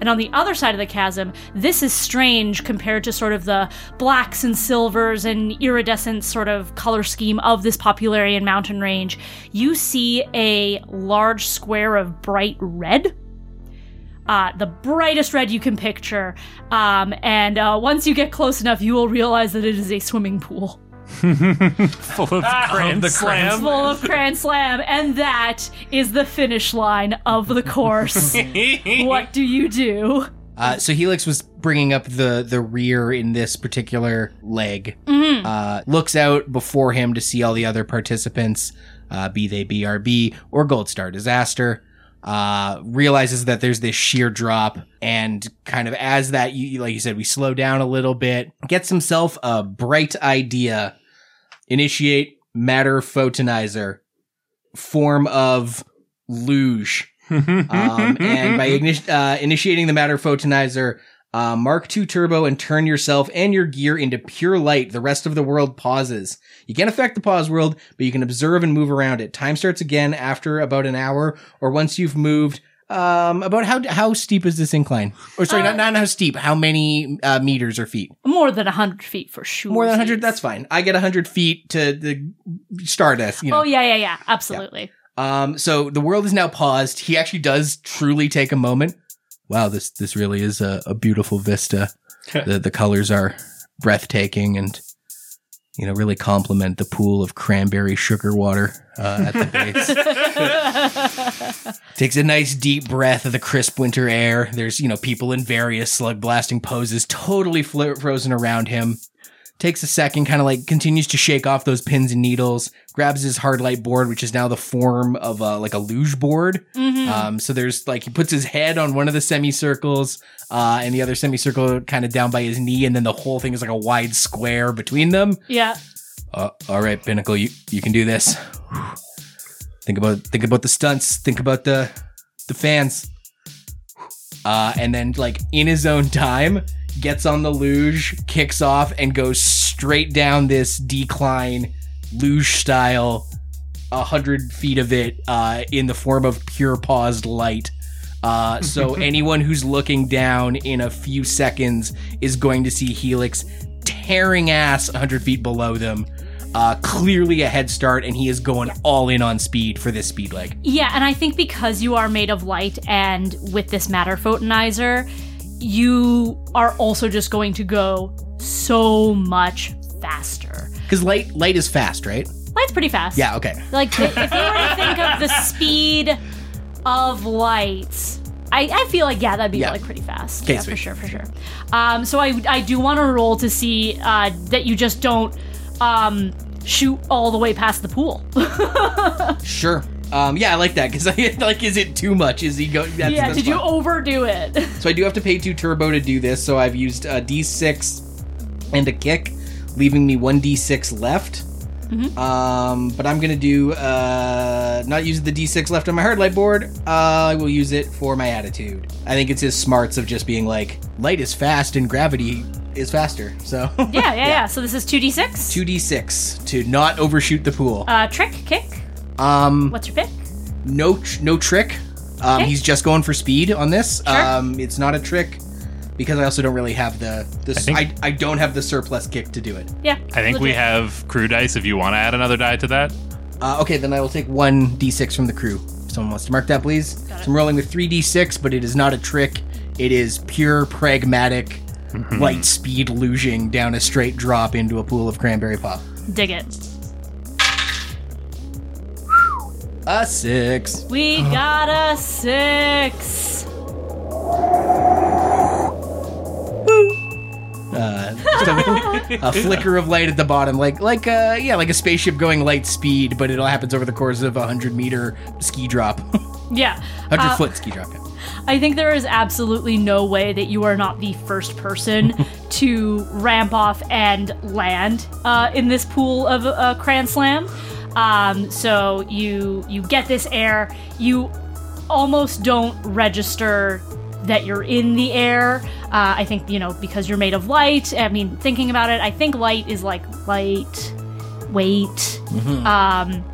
and on the other side of the chasm, this is strange compared to sort of the blacks and silvers and iridescent sort of color scheme of this Popularian mountain range. You see a large square of bright red. Uh, the brightest red you can picture. Um, and uh, once you get close enough, you will realize that it is a swimming pool. Full of grand the slam. full of Cran Slam, and that is the finish line of the course. what do you do? Uh, so Helix was bringing up the the rear in this particular leg. Uh, looks out before him to see all the other participants, uh, be they BRB or Goldstar Disaster. Uh, realizes that there's this sheer drop, and kind of as that, you like you said, we slow down a little bit. Gets himself a bright idea. Initiate matter photonizer, form of luge um, and by igni- uh, initiating the matter photonizer, uh, Mark II turbo and turn yourself and your gear into pure light. The rest of the world pauses. You can't affect the pause world, but you can observe and move around it. Time starts again after about an hour, or once you've moved. Um, about how how steep is this incline? Or sorry, not not how steep. How many uh, meters or feet? More than 100 feet for sure. More than hundred. That's fine. I get hundred feet to the Stardust. You know. Oh, yeah, yeah, yeah. Absolutely. Um, so the world is now paused. He actually does truly take a moment. Wow, this this really is a, a beautiful vista. the the colors are breathtaking and you know really complement the pool of cranberry sugar water uh, at the base. Takes a nice deep breath of the crisp winter air. There's you know people in various slug blasting poses, totally fl- frozen around him takes a second, kind of like continues to shake off those pins and needles, grabs his hard light board, which is now the form of a, like a luge board. Um, so there's like he puts his head on one of the semicircles, uh, and the other semicircle kind of down by his knee, and then the whole thing is like a wide square between them. Yeah. Uh, all right, Pinnacle, you you can do this. Think about think about the stunts. Think about the the fans. Uh, and then like in his own time, gets on the luge, kicks off, and goes straight down this decline, luge style, a hundred feet of it, uh, in the form of pure paused light. Uh, so anyone who's looking down in a few seconds is going to see Helix tearing ass 100 feet below them. Uh, clearly a head start, and he is going all in on speed for this speed leg. Yeah, and I think because you are made of light and with this matter photonizer, you are also just going to go so much faster. Because light light is fast, right? Light's pretty fast. Yeah. Okay. Like if you were to think of the speed of light, I, I feel like yeah, that'd be Yeah. like pretty fast. Okay, yeah, sweet. for sure, for sure. Um, so I I do want to roll to see uh, that you just don't um shoot all the way past the pool. Sure. Um, yeah, I like that because like, is it too much? Is he going? That's, yeah, that's did you overdo it? So I do have to pay two turbo to do this. So I've used a D6 and a kick, leaving me one D6 left. Um, but I'm gonna do uh, not use the D6 left on my hard light board. Uh, I will use it for my attitude. I think it's his smarts of just being like light is fast and gravity is faster. So Yeah, yeah, yeah. So this is 2d6. two D6 to not overshoot the pool. Uh, trick, kick. Um, What's your pick? no tr- no trick. Um, Okay. he's just going for speed on this. Sure. Um, it's not a trick because I also don't really have the the I, think- I, don't have the surplus kick to do it. Yeah. I think we have crew dice if you want to add another die to that. Uh, okay, then I will take one d6 from the crew. If someone wants to mark that, please. So I'm rolling with three d6, but it is not a trick. It is pure pragmatic light speed luging down a straight drop into a pool of cranberry pop. dig it. A six. We got a six. Uh, a, a flicker of light at the bottom, like like uh yeah, like a spaceship going light speed, but it all happens over the course of a hundred meter ski drop, Yeah. hundred Uh, foot ski drop. yeah. I think there is absolutely no way that you are not the first person to ramp off and land uh, in this pool of uh, Cran Slam. Um, so you you get this air. You almost don't register that you're in the air. Uh, I think you know because you're made of light. I mean, thinking about it, I think light is like light, weight. Um,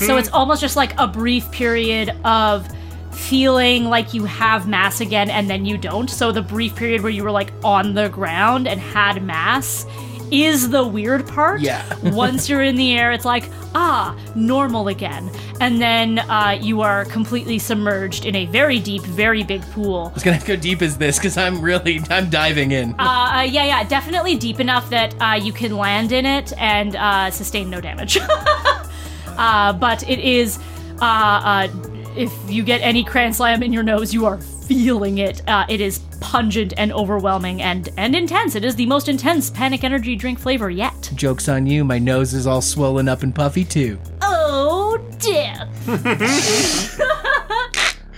so it's almost just like a brief period of feeling like you have mass again and then you don't. So the brief period where you were like on the ground and had mass is the weird part. Yeah. Once you're in the air, it's like, ah, normal again. And then uh, you are completely submerged in a very deep, very big pool. I was gonna have to go deep as this because I'm really I'm diving in. Uh, uh, yeah, yeah, definitely deep enough that uh, you can land in it and uh, sustain no damage. uh, but it is, uh, uh, if you get any cran slam in your nose, you are feeling it. Uh, it is pungent and overwhelming and and intense. It is the most intense panic energy drink flavor yet. Jokes on you, my nose is all swollen up and puffy too. Oh, death!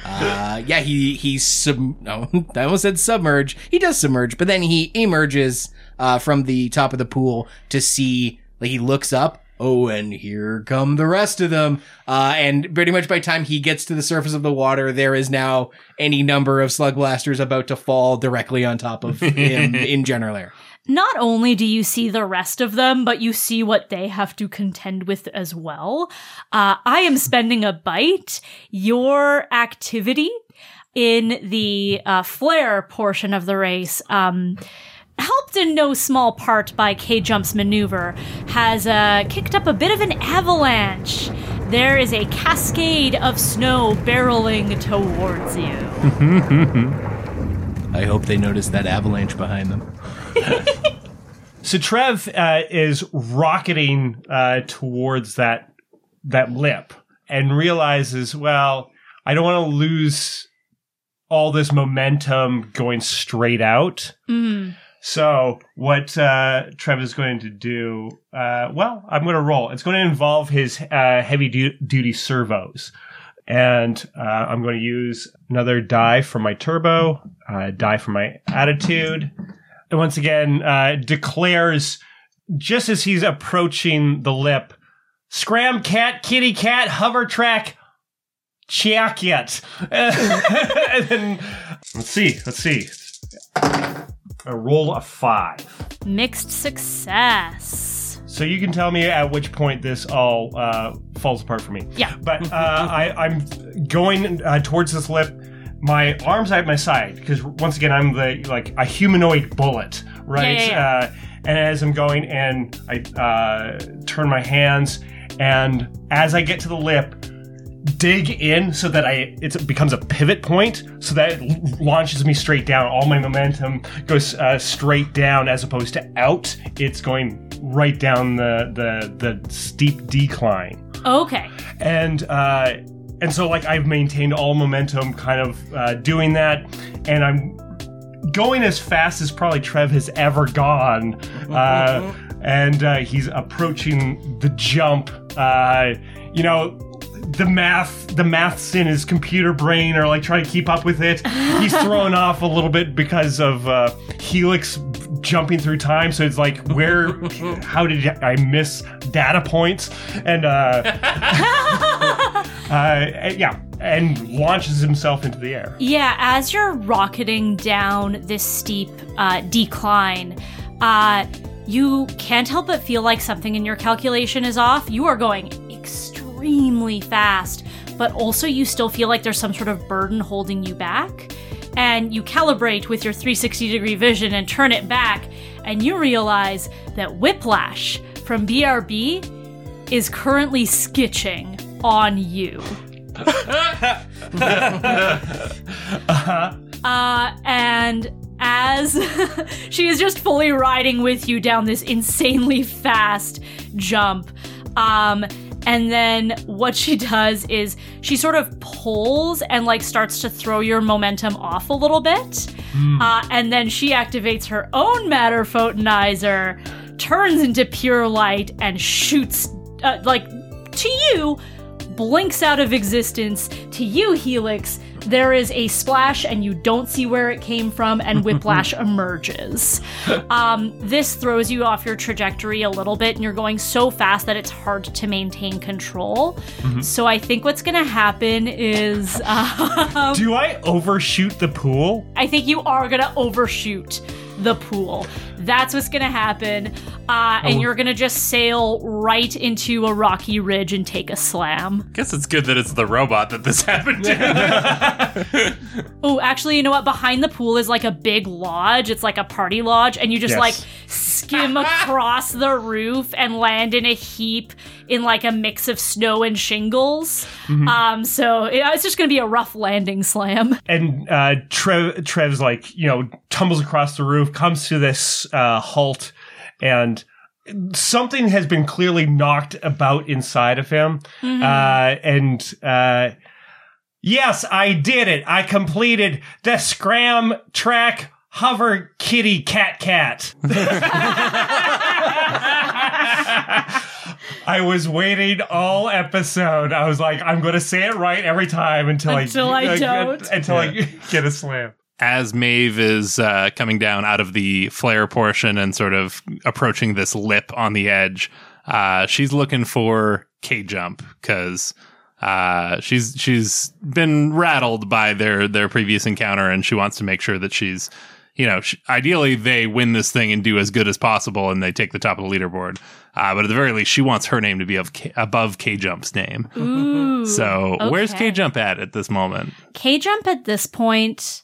Uh, yeah, he he's sub. No, I almost said submerge. He does submerge, but then he emerges uh, from the top of the pool to see. Like he looks up. Oh, and here come the rest of them. Uh, and pretty much by the time he gets to the surface of the water, there is now any number of slug blasters about to fall directly on top of him in general air. not only do you see the rest of them, but you see what they have to contend with as well. Uh, I am spending a bite. Your activity in the uh, flare portion of the race, um, helped in no small part by K Jump's maneuver, has uh, kicked up a bit of an avalanche. There is a cascade of snow barreling towards you. I hope they notice that avalanche behind them. So Trev uh, is rocketing uh, towards that that lip and realizes, well, I don't want to lose all this momentum going straight out. So what uh, Trev is going to do? Uh, well, I'm going to roll. It's going to involve his uh, heavy du- duty servos, and uh, I'm going to use another die for my turbo, uh, die for my attitude, and once again uh, declares just as he's approaching the lip, scram cat, kitty cat, hover track, check it. and then let's see, let's see. A roll of five. Mixed success. So you can tell me at which point this all uh, falls apart for me. Yeah. But uh, I, I'm going uh, towards this lip. My arms at my side because once again I'm the like a humanoid bullet, right? Yeah, yeah, Uh, and as I'm going and I uh, turn my hands, and as I get to the lip, dig in so that I it becomes a pivot point, so that it launches me straight down. All my momentum goes uh, straight down as opposed to out. It's going right down the the the steep decline Okay. and uh, and so like I've maintained all momentum, kind of uh, doing that, and I'm going as fast as probably Trev has ever gone, uh, and uh, he's approaching the jump. Uh, you know. The math, the maths in his computer brain are like trying to keep up with it. He's thrown off a little bit because of uh, Helix jumping through time. So it's like, where, how did I miss data points? And uh, uh, yeah, and launches himself into the air. Yeah, as you're rocketing down this steep uh, decline, uh, you can't help but feel like something in your calculation is off. You are going extremely fast, but also you still feel like there's some sort of burden holding you back. And you calibrate with your 360 degree vision and turn it back, and you realize that Whiplash from BRB is currently skitching on you. Uh huh. and as she is just fully riding with you down this insanely fast jump, um, and then what she does is she sort of pulls and like starts to throw your momentum off a little bit. Uh, and then she activates her own matter photonizer, turns into pure light, and shoots uh, like to you, blinks out of existence. To you, Helix, there is a splash and you don't see where it came from, and Whiplash emerges. Um, this throws you off your trajectory a little bit, and you're going so fast that it's hard to maintain control. So I think what's going to happen is um, Do I overshoot the pool? I think you are going to overshoot the pool. That's what's going to happen. Uh, and you're going to just sail right into a rocky ridge and take a slam. Guess it's good that it's the robot that this happened to. Oh, actually, you know what? Behind the pool is like a big lodge. It's like a party lodge, and you just Yes. like skim across the roof and land in a heap in like a mix of snow and shingles. Um, so it- it's just gonna be a rough landing slam. and uh, Trev, Trev's like, you know, tumbles across the roof, comes to this uh, halt, and something has been clearly knocked about inside of him. Uh, and uh, yes, I did it. I completed the Scram Track Hover Kitty Cat Cat. I was waiting all episode. I was like, I'm going to say it right every time until, Until I I, don't. until I get a slam. As Maeve is uh, coming down out of the flare portion and sort of approaching this lip on the edge, uh, she's looking for K jump because uh, she's she's been rattled by their their previous encounter, and she wants to make sure that she's you know sh ideally they win this thing and do as good as possible, and they take the top of the leaderboard. Uh, but at the very least, she wants her name to be of K- above K Jump's name. Ooh. So where's. K Jump at at this moment? K Jump at this point,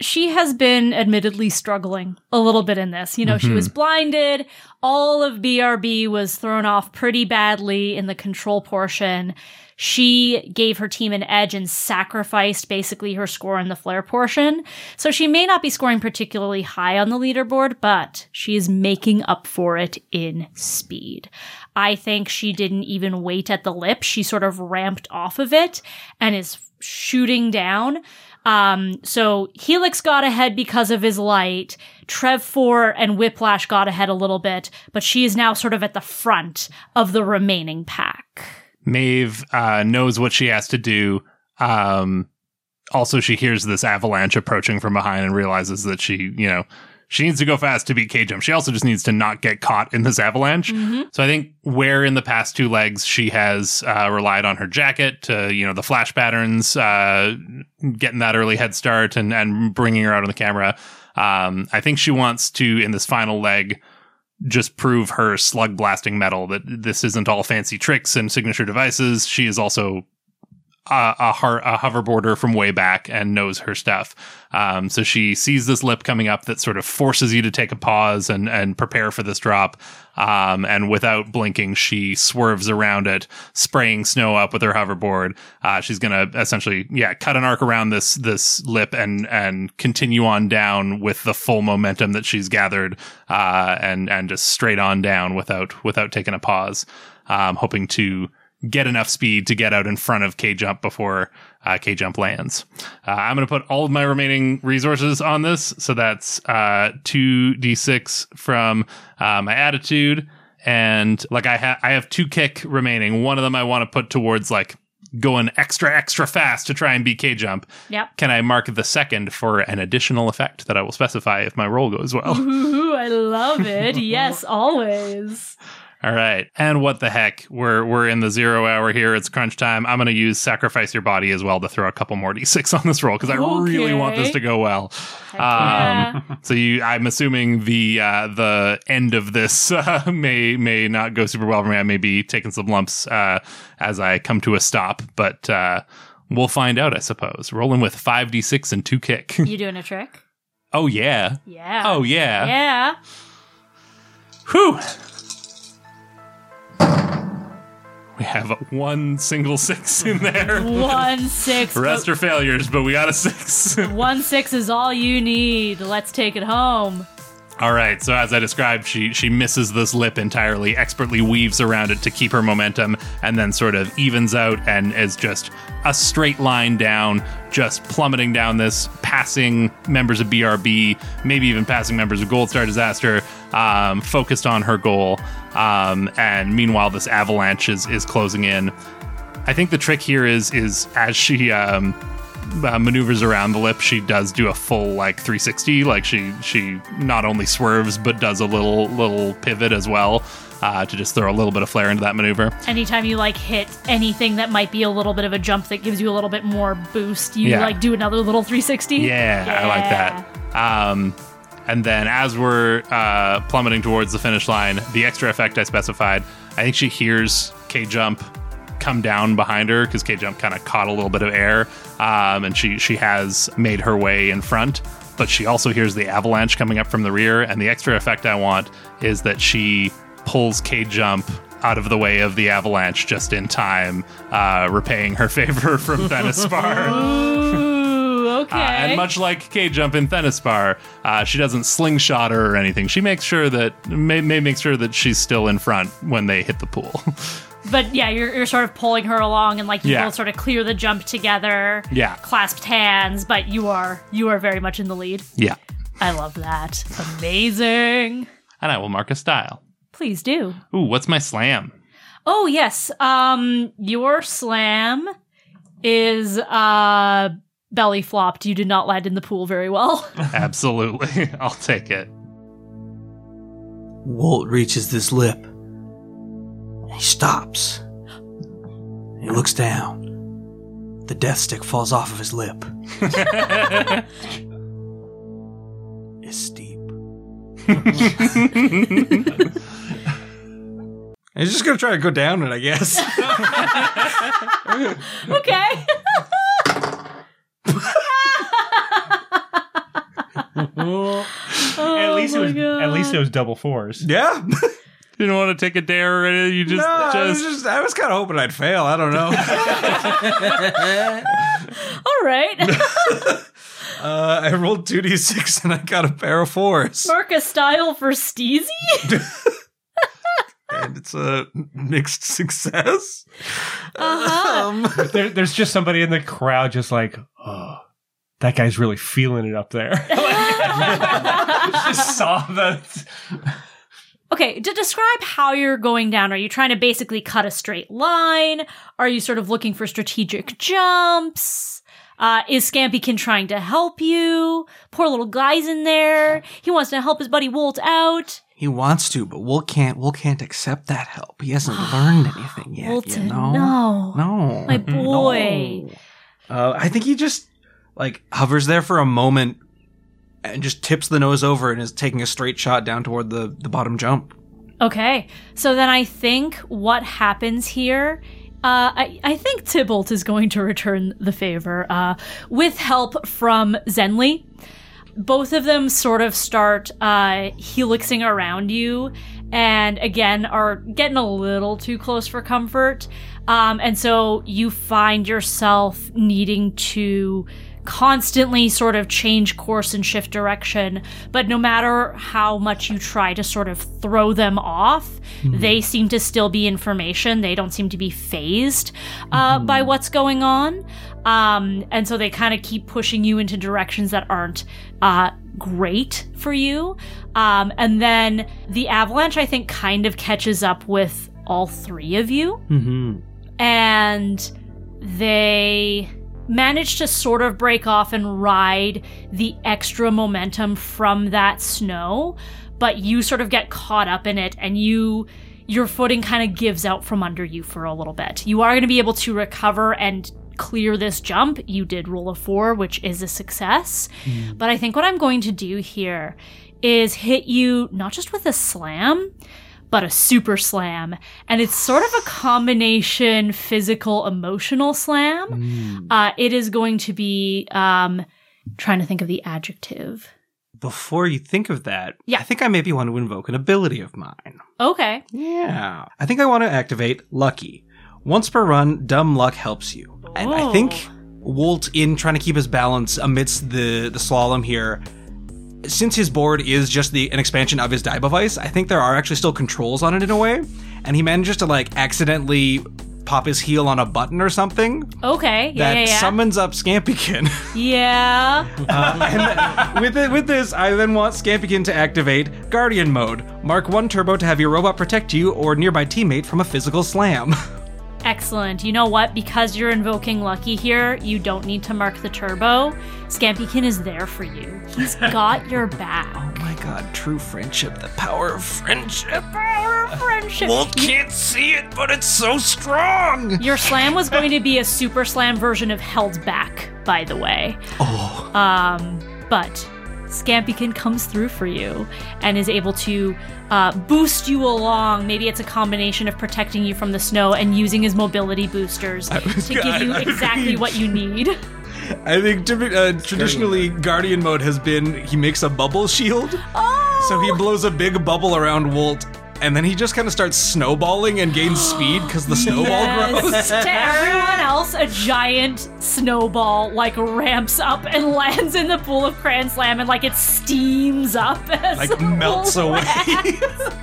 she has been admittedly struggling a little bit in this. You know, she mm-hmm. was blinded. All of BRB was thrown off pretty badly in the control portion. She gave her team an edge and sacrificed basically her score in the flare portion. So she may not be scoring particularly high on the leaderboard, but she is making up for it in speed. I think she didn't even wait at the lip. She sort of ramped off of it and is shooting down. Um, so Helix got ahead because of his light. Trev 4 and Whiplash got ahead a little bit, but she is now sort of at the front of the remaining pack. Maeve uh, knows what she has to do. Um, also, she hears this avalanche approaching from behind and realizes that she, you know, she needs to go fast to beat K Jump. She also just needs to not get caught in this avalanche. So I think where in the past two legs she has uh, relied on her jacket to, you know, the flash patterns, uh, getting that early head start and, and bringing her out on the camera. Um, I think she wants to, in this final leg, just prove her slug blasting metal that this isn't all fancy tricks and signature devices. She is also a, a, a hoverboarder from way back and knows her stuff. Um, so she sees this lip coming up that sort of forces you to take a pause and, and prepare for this drop. Um, and without blinking, she swerves around it, spraying snow up with her hoverboard. Uh, she's gonna essentially, yeah, cut an arc around this this lip and and continue on down with the full momentum that she's gathered, uh, and and just straight on down without without taking a pause. Um, hoping to get enough speed to get out in front of K Jump before uh, K Jump lands. Uh, I'm going to put all of my remaining resources on this. So that's uh, 2d6 from uh, my attitude. And like I, ha- I have two kick remaining. One of them I want to put towards like going extra, extra fast to try and beat K jump, Yep. can I mark the second for an additional effect that I will specify if my roll goes well? Ooh, I love it. yes, always. All right. And what the heck? We're we're in the zero hour here. It's crunch time. I'm gonna use sacrifice your body as well to throw a couple more d6 on this roll because I really want this to go well. Yeah. Um, so you, I'm assuming the uh, the end of this uh, may may not go super well for me. I may be taking some lumps uh, as I come to a stop, but uh, we'll find out, I suppose. Rolling with five d6 and two kick. you doing a trick? oh yeah. Yeah. Oh yeah. Yeah. Whew. We have one single six in there. One six. Rest are failures, but we got a six. one six is all you need. Let's take it home. All right, so as I described, she she misses this lip entirely, expertly weaves around it to keep her momentum, and then sort of evens out and is just a straight line down, just plummeting down this, passing members of BRB, maybe even passing members of Goldstar Disaster, um, focused on her goal. Um, and meanwhile, this avalanche is is closing in. I think the trick here is is as she um, uh, maneuvers around the lip, she does do a full like 360. Like she she not only swerves but does a little little pivot as well uh, to just throw a little bit of flair into that maneuver. Anytime you like hit anything that might be a little bit of a jump that gives you a little bit more boost, you Yeah. like do another little 360. Yeah, I like that. Um, and then as we're uh, plummeting towards the finish line, the extra effect I specified, I think she hears K jump come down behind her because K jump kind of caught a little bit of air, um, and she she has made her way in front. But she also hears the avalanche coming up from the rear, and the extra effect I want is that she pulls K jump out of the way of the avalanche just in time, uh, repaying her favor from Thenispar. Ooh, okay. Uh, and much like K Jump in Thenispar, uh, she doesn't slingshot her or anything. She makes sure that may, may make sure that she's still in front when they hit the pool. but yeah, you're, you're sort of pulling her along, and like you Yeah. both sort of clear the jump together. Yeah. Clasped hands, but you are you are very much in the lead. yeah, I love that. Amazing. and I will mark a style. Please do. Ooh, what's my slam? Oh yes. Um your slam is uh belly flopped. You did not land in the pool very well. Absolutely, I'll take it. Walt reaches this lip. He stops. He looks down. The death stick falls off of his lip. it's steep. He's just gonna try to go down it, I guess. okay. Oh at least it was God. at least it was double fours. yeah. You don't want to take a dare or anything. You just no, I was just. just I was kind of hoping I'd fail. I don't know. All right. uh, I rolled two d six and I got a pair of fours, Mark a style for Steezy? and it's a mixed success. Uh-huh. Um, There, there's just somebody in the crowd just like, oh, that guy's really feeling it up there. just saw the Okay, to describe how you're going down, are you trying to basically cut a straight line? Are you sort of looking for strategic jumps? Uh, is Scampykin trying to help you? Poor little guy's in there. He wants to help his buddy Walt out. he wants to, but Will can't. Will can't accept that help. He hasn't learned anything yet. Wolton, you know? no. no, My boy. Uh, I think he just like hovers there for a moment and just tips the nose over and is taking a straight shot down toward the the bottom jump. Okay, so then I think what happens here. Uh, I, I think Tybalt is going to return the favor uh, with help from Zenly. Both of them sort of start uh, helixing around you and again are getting a little too close for comfort. Um, and so you find yourself needing to constantly sort of change course and shift direction. But no matter how much you try to sort of throw them off, they seem to still be information. They don't seem to be phased uh, by what's going on. Um, and so they kind of keep pushing you into directions that aren't uh, great for you. Um, and then the avalanche, I think, kind of catches up with all three of you. Mm-hmm. And they manage to sort of break off and ride the extra momentum from that snow, but you sort of get caught up in it and you your footing kind of gives out from under you for a little bit. You are going to be able to recover and clear this jump. You did roll a 4, which is a success. Hmm. But I think what I'm going to do here is hit you not just with a slam, but a super slam. And it's sort of a combination physical emotional slam. Uh, it is going to be, um, trying to think of the adjective. Before you think of that, Yeah. I think I maybe want to invoke an ability of mine. Okay. Yeah. I think I want to activate Lucky. Once per run, Dumb Luck helps you. And I think. Walt, in trying to keep his balance amidst the, the slalom here, since his board is just the an expansion of his die device, I think there are actually still controls on it in a way. And he manages to like accidentally pop his heel on a button or something Okay. Yeah, that yeah, yeah. summons up Scampykin. yeah. Uh, and with it, with this, I then want Scampykin to activate Guardian mode. Mark one turbo to have your robot protect you or nearby teammate from a physical slam. Excellent. You know what? Because you're invoking Lucky here, you don't need to mark the turbo. Scampykin is there for you. He's got your back. oh my god, true friendship, the power of friendship. The Power of friendship. Walt can't see it, but it's so strong. Your slam was going to be a super slam version of held back, by the way. Oh. Um, but Scampykin comes through for you and is able to uh, boost you along. Maybe it's a combination of protecting you from the snow and using his mobility boosters to give you exactly what you need. I think uh, traditionally Guardian mode has been he makes a bubble shield, Oh! so he blows a big bubble around Walt. And then he just kind of starts snowballing and gains speed because the snowball grows. To everyone else, a giant snowball like ramps up and lands in the pool of Cran Slam and like it steams up as Like melts away. lands.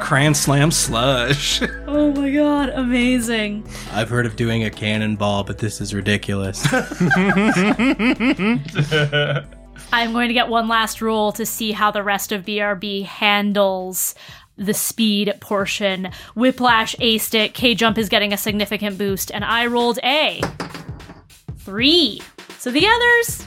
Cran slam slush. Oh my god, amazing. I've heard of doing a cannonball, but this is ridiculous. I'm going to get one last roll to see how the rest of BRB handles the speed portion. Whiplash aced it. K Jump is getting a significant boost, and I rolled a three. So the others,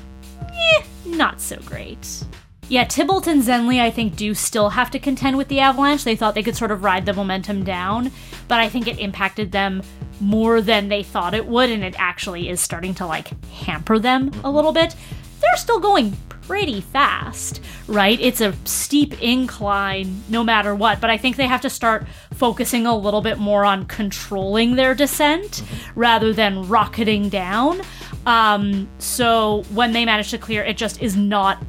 eh, not so great. Yeah, Tybalt and Zenly, I think, do still have to contend with the avalanche. They thought they could sort of ride the momentum down, but I think it impacted them more than they thought it would, and it actually is starting to like hamper them a little bit. They're still going pretty fast, right? It's a steep incline no matter what, but I think they have to start focusing a little bit more on controlling their descent rather than rocketing down. Um, so when they manage to clear, it just is not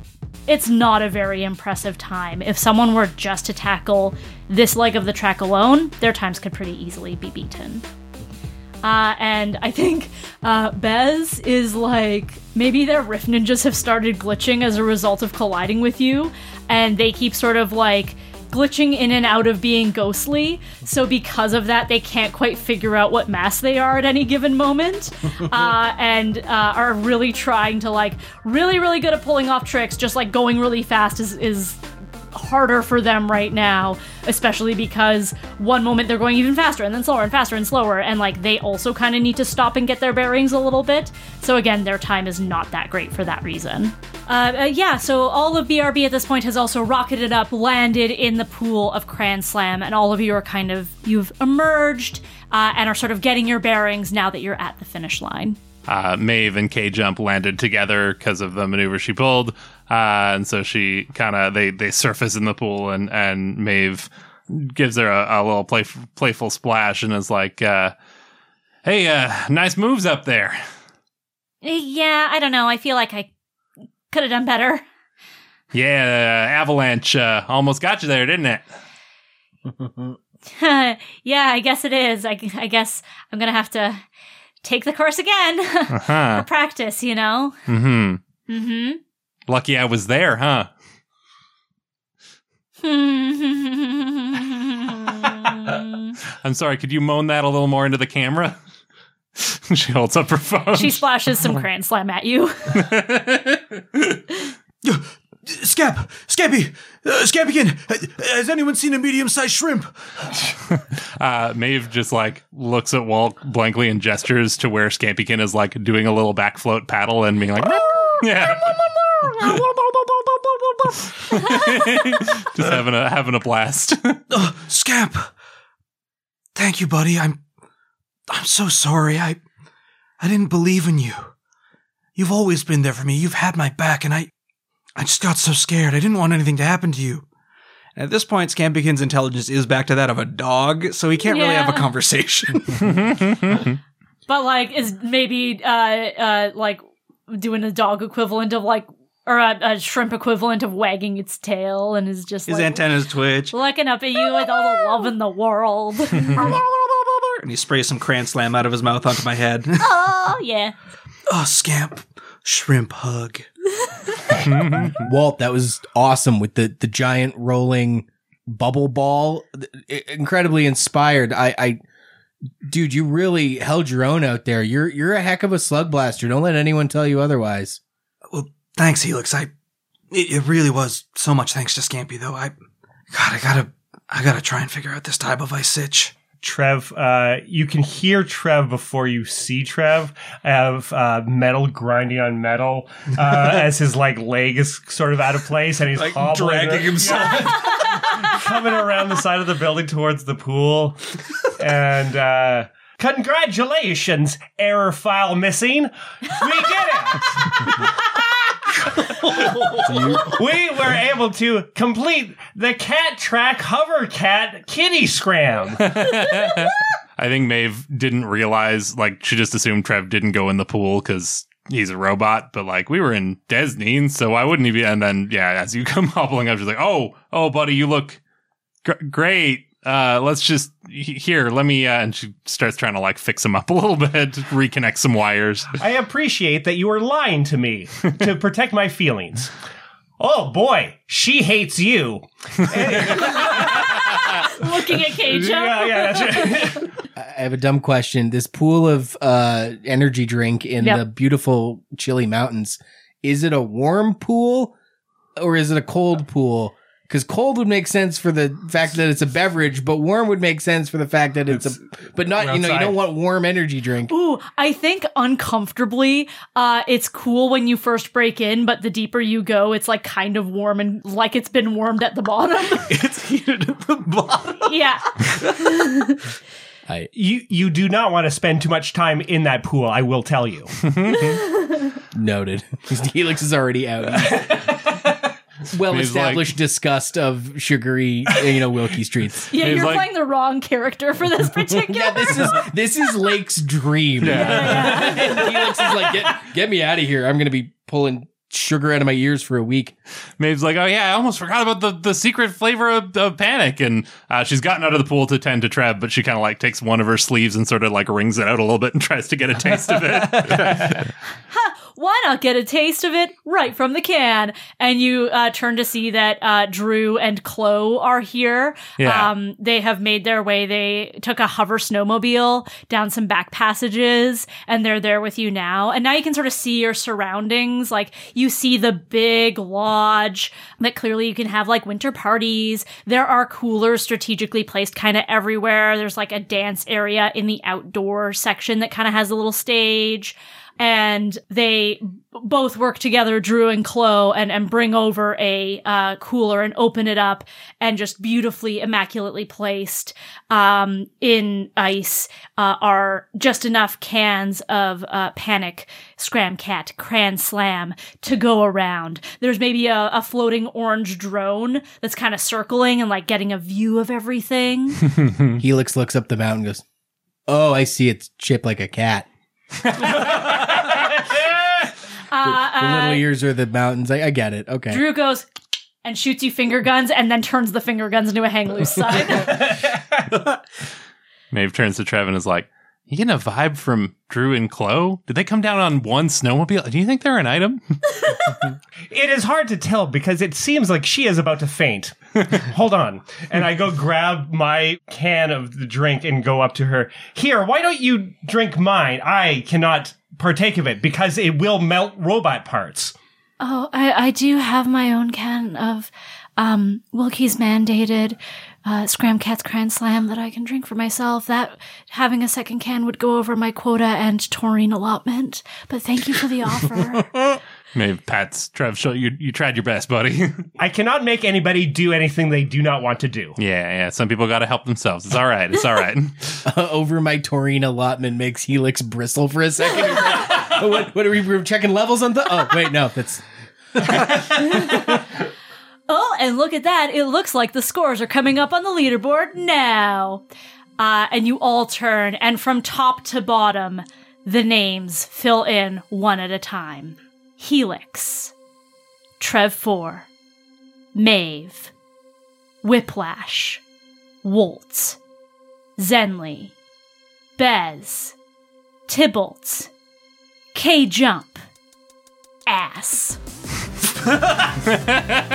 it's not a very impressive time. If someone were just to tackle this leg of the track alone, their times could pretty easily be beaten. Uh, and I think uh, Bez is like maybe their rift ninjas have started glitching as a result of colliding with you, and they keep sort of like glitching in and out of being ghostly. So because of that, they can't quite figure out what mass they are at any given moment, uh, and uh, are really trying to like really really good at pulling off tricks. Just like going really fast is is harder for them right now, especially because one moment they're going even faster and then slower and faster and slower, and like they also kind of need to stop and get their bearings a little bit. So again, their time is not that great for that reason. Uh, uh, yeah, so all of BRB at this point has also rocketed up, landed in the pool of Cran Slam, and all of you are kind of you've emerged uh, and are sort of getting your bearings now that you're at the finish line. Uh, Maeve and K Jump landed together because of the maneuver she pulled, uh, and so she kind of they they surface in the pool, and and Maeve gives her a, a little play, playful splash and is like, uh, "Hey, uh, nice moves up there." Yeah, I don't know. I feel like I could have done better. Yeah, uh, Avalanche uh, almost got you there, didn't it? yeah, I guess it is. I, I guess I'm gonna have to take the course again for Huh. practice. You know. Mm-hmm. Mm-hmm. Lucky I was there, huh? I'm sorry. Could you moan that a little more into the camera? she holds up her phone. she splashes some Cran Slam at you. Scamp, Scampy, uh, Scampykin, has anyone seen a medium-sized shrimp? Uh, Maeve just like looks at Walt blankly and gestures to where Scampykin is like doing a little back float paddle and being like, yeah, just having a having a blast. Scamp, thank you, buddy. I'm, I'm so sorry. I, I didn't believe in you. You've always been there for me. You've had my back, and I, I just got so scared. I didn't want anything to happen to you. At this point, Scampykin's intelligence is back to that of a dog, so he can't really have a conversation. But like, is maybe uh uh like doing a dog equivalent of like, or a, a shrimp equivalent of wagging its tail, and is just His like antennas twitch. looking up at you with all the love in the world. And he sprays some Cran Slam out of his mouth onto my head. oh yeah. oh, Scamp. Shrimp hug. Walt, that was awesome with the the giant rolling bubble ball. Incredibly inspired. I, I, dude, you really held your own out there. You're you're a heck of a Slugblaster. Don't let anyone tell you otherwise. Well, thanks, Helix. I, it, it really was so much thanks to Scampy, though. I, God, I gotta, I gotta try and figure out this type of ice sitch. Trev, uh, you can hear Trev before you see Trev. I have uh, metal grinding on metal uh, as his like leg is sort of out of place, and he's Like hobbling dragging himself. Coming around the side of the building towards the pool. And uh, congratulations, error file missing. We did it. we were able to complete the cat track hover cat kitty scram. I think Maeve didn't realize, like, she just assumed Trev didn't go in the pool because he's a robot, but like, we were in Desneen, so why wouldn't he be? And then, yeah, as you come hobbling up, she's like, oh, oh, buddy, you look gr- great. Uh, let's just, here, let me, uh, and she starts trying to like fix him up a little bit, reconnect some wires. I appreciate that you are lying to me to protect my feelings. Oh boy, she hates you. Looking at Keija. Yeah, yeah, that's right. I have a dumb question. This pool of uh, energy drink in Yep. the beautiful chilly mountains, is it a warm pool or is it a cold pool? Because cold would make sense for the fact that it's a beverage, but warm would make sense for the fact that it's, a, but not, we're you know, you don't want warm energy drink. Ooh, I think uncomfortably, uh, it's cool when you first break in, but the deeper you go, it's like kind of warm and like it's been warmed at the bottom. it's heated at the bottom. yeah. I, you you do not want to spend too much time in that pool. I will tell you. Noted. Helix is already out. Well established disgust of sugary, you know, Wilkie streets. Yeah, you're like- playing the wrong character for this particular. Yeah, this is this is Lake's dream. and Helix is like, get get me out of here. I'm gonna be pulling sugar out of my ears for a week. Maeve's like, oh yeah, I almost forgot about the, the secret flavor of, of panic. And uh, she's gotten out of the pool to tend to Trev, but she kind of like takes one of her sleeves and sort of like wrings it out a little bit and tries to get a taste of it. Why not get a taste of it right from the can? And you uh, turn to see that uh, Drew and Chloe are here. Yeah. Um, they have made their way. They took a hover snowmobile down some back passages, and they're there with you now. And now you can sort of see your surroundings. Like you see the big lodge that clearly you can have like winter parties. There are coolers strategically placed kind of everywhere. There's like a dance area in the outdoor section that kind of has a little stage and they b- both work together, Drew and Chloe, and, and bring over a uh, cooler and open it up, and just beautifully, immaculately placed um, in ice uh, are just enough cans of uh, Panic, Scram Cat, Cran Slam to go around. There's maybe a, a floating orange drone that's kind of circling and like getting a view of everything. Helix looks up the mountain and goes, Oh, I see it's shaped like a cat. Uh, The uh, little ears are the mountains. I, I get it. Okay. Drew goes and shoots you finger guns and then turns the finger guns into a hang loose sign. Maeve turns to Trev and is like, you getting a vibe from Drew and Chloe? Did they come down on one snowmobile? Do you think they're an item? It is hard to tell because it seems like she is about to faint. Hold on. And I go grab my can of the drink and go up to her. Here, why don't you drink mine? I cannot partake of it because it will melt robot parts. Oh, I, I do have my own can of um, Wilkie's mandated uh, Scram Cat's Cran Slam that I can drink for myself. That having a second can would go over my quota and taurine allotment. But thank you for the offer. Maybe Pat's Trev. Show you you tried your best, buddy. I cannot make anybody do anything they do not want to do. yeah, yeah. Some people got to help themselves. It's all right. It's all right. Over my taurine allotment makes Helix bristle for a second. He's "Oh, what, what are we we're checking levels on the? Oh, wait, no, that's oh, and look at that. It looks like the scores are coming up on the leaderboard now. Uh, and you all turn, and from top to bottom, the names fill in one at a time Helix, Trev 4, Maeve, Whiplash, Waltz, Zenly, Bez, Tybalt, K Jump, Ass.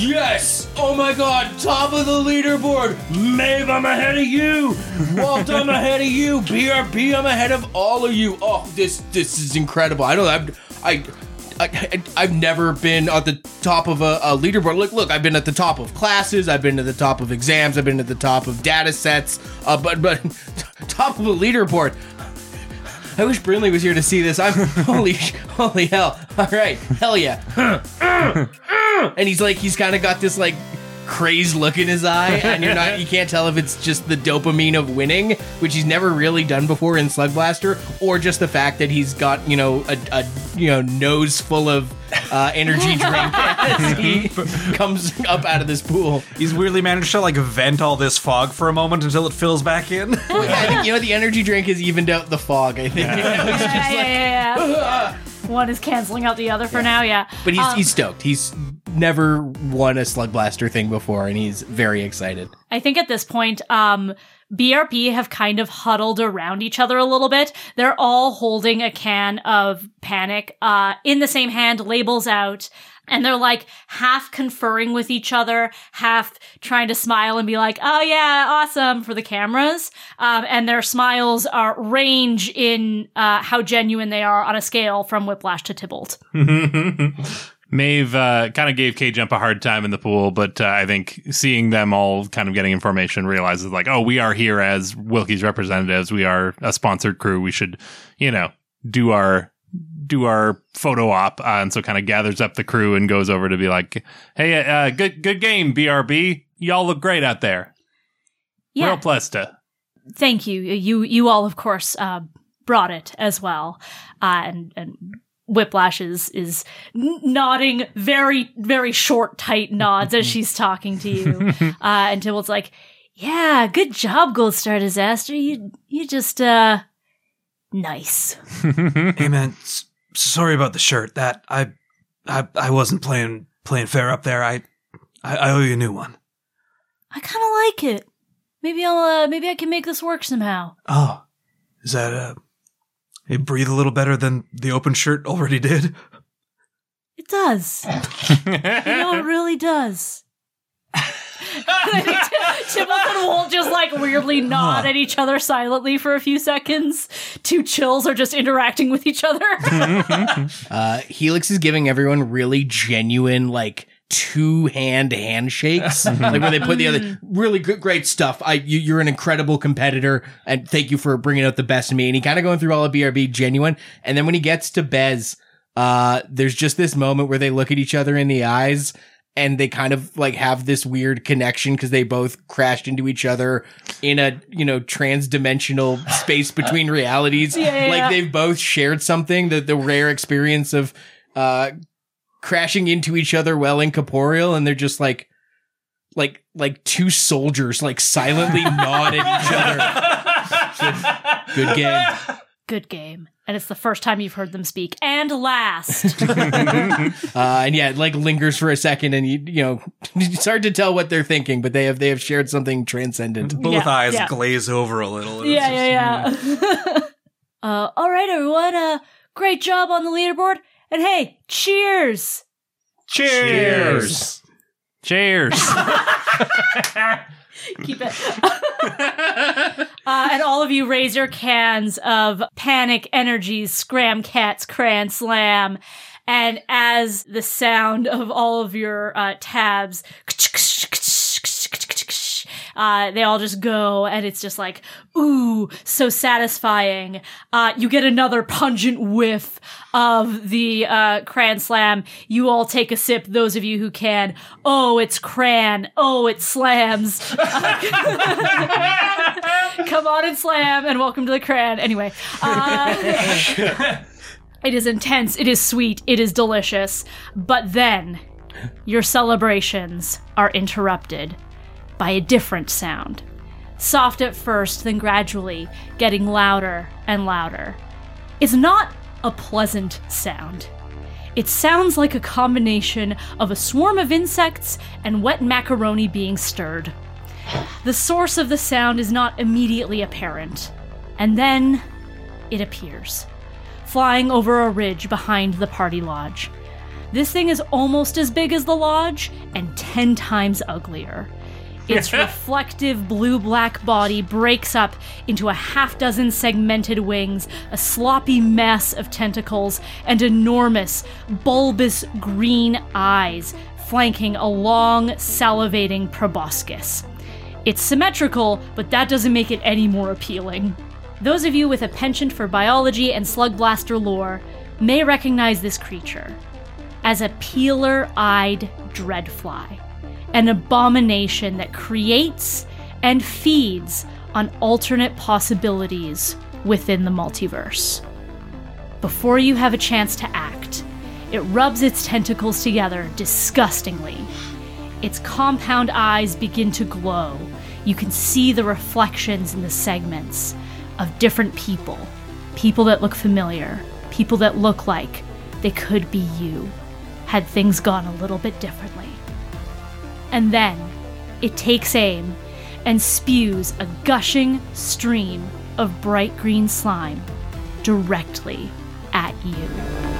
Yes! Oh my god, top of the leaderboard! Maeve, I'm ahead of you! Walt, I'm ahead of you! BRB, I'm ahead of all of you! Oh, this this is incredible. I don't I've, I, I, I've never been at the top of a, a leaderboard. Look, look, I've been at the top of classes, I've been at the top of exams, I've been at the top of data sets, uh, but, but top of a leaderboard. I wish Brinley was here to see this. I'm holy, holy hell! All right, hell yeah! and he's like, he's kind of got this like crazed look in his eye, and you're not, you can't tell if it's just the dopamine of winning, which he's never really done before in Slugblaster, or just the fact that he's got you know a, a you know nose full of uh, energy drink as he comes up out of this pool. He's weirdly managed to like vent all this fog for a moment until it fills back in. I think you know the energy drink has evened out the fog. I think, You know, he's just yeah, like- yeah, yeah, yeah. One is canceling out the other for now, yeah. but he's Um, he's stoked. He's never won a Slugblaster thing before, and he's very excited. I think at this point, um, BRB have kind of huddled around each other a little bit. They're all holding a can of panic, uh, in the same hand, labels out. And they're like half conferring with each other, half trying to smile and be like, "Oh yeah, awesome" for the cameras. Um, and their smiles are range in uh, how genuine they are on a scale from Whiplash to Tybalt. Maeve uh, kind of gave K Jump a hard time in the pool, but uh, I think seeing them all kind of getting information realizes like, oh, we are here as Wilkie's representatives. We are a sponsored crew. We should, you know, do our do our photo op, uh, and so kind of gathers up the crew and goes over to be like, hey, uh, good good game, BRB. Y'all look great out there. Yeah, Real plesta. thank you. You you all, of course, uh, brought it as well, uh, and and Whiplash is is nodding very very short, tight nods as she's talking to you, uh, and Tybalt's like, "Yeah, good job, Goldstar Disaster. You you just uh nice." hey man, s- sorry about the shirt. That I, I, I wasn't playing playing fair up there. I, I, I owe you a new one. I kind of like it. Maybe I'll uh, maybe I can make this work somehow. Oh, is that uh, it breathe a little better than the open shirt already did? It does. you know, it really does. Tybalt and Walt just like weirdly nod at each other silently for a few seconds. Two chills are just interacting with each other. Uh, Helix is giving everyone really genuine, like two hand handshakes, like where they put the other really good, great stuff. I, you, you're an incredible competitor, and thank you for bringing out the best in me. And he kind of going through all of BRB, genuine. And then when he gets to Bez, uh, there's just this moment where they look at each other in the eyes. And they kind of like have this weird connection because they both crashed into each other in a you know trans-dimensional space between realities. Yeah, like yeah. they've both shared something the the rare experience of uh crashing into each other while incorporeal and they're just like like like two soldiers like silently nod at each other good game Good game. And it's the first time you've heard them speak. And last. uh and yeah it like lingers for a second and you you know it's hard to tell what they're thinking but they have they have shared something transcendent Both Yeah, eyes yeah. glaze over a little. It's yeah, just- yeah, yeah. uh, all right, everyone. Uh, great job on the leaderboard. And hey, cheers cheers. Cheers. Cheers. Keep it. uh, and all of you raise your cans of Panic Energies, Scram Cats, Cran Slam. And as the sound of all of your uh, tabs, uh, they all just go, and it's just like, ooh, so satisfying. Uh, you get another pungent whiff of the uh, Cran Slam. You all take a sip, those of you who can. Oh, it's Cran. Oh, it slams. Come on and slam, and welcome to the Cran. Anyway. Uh, It is intense, it is sweet, it is delicious. But then your celebrations are interrupted by a different sound. Soft at first, then gradually getting louder and louder. It's not a pleasant sound. It sounds like a combination of a swarm of insects and wet macaroni being stirred. The source of the sound is not immediately apparent, and then it appears flying over a ridge behind the party lodge. This thing is almost as big as the lodge and 10 times uglier. Its reflective blue black body breaks up into a half dozen segmented wings, a sloppy mess of tentacles, and enormous, bulbous green eyes flanking a long, salivating proboscis. It's symmetrical, but that doesn't make it any more appealing. Those of you with a penchant for biology and Slugblaster lore may recognize this creature as a peeler eyed dreadfly, an abomination that creates and feeds on alternate possibilities within the multiverse. Before you have a chance to act, it rubs its tentacles together disgustingly. Its compound eyes begin to glow. You can see the reflections in the segments of different people. People that look familiar, people that look like they could be you, had things gone a little bit differently. And then it takes aim and spews a gushing stream of bright green slime directly at you.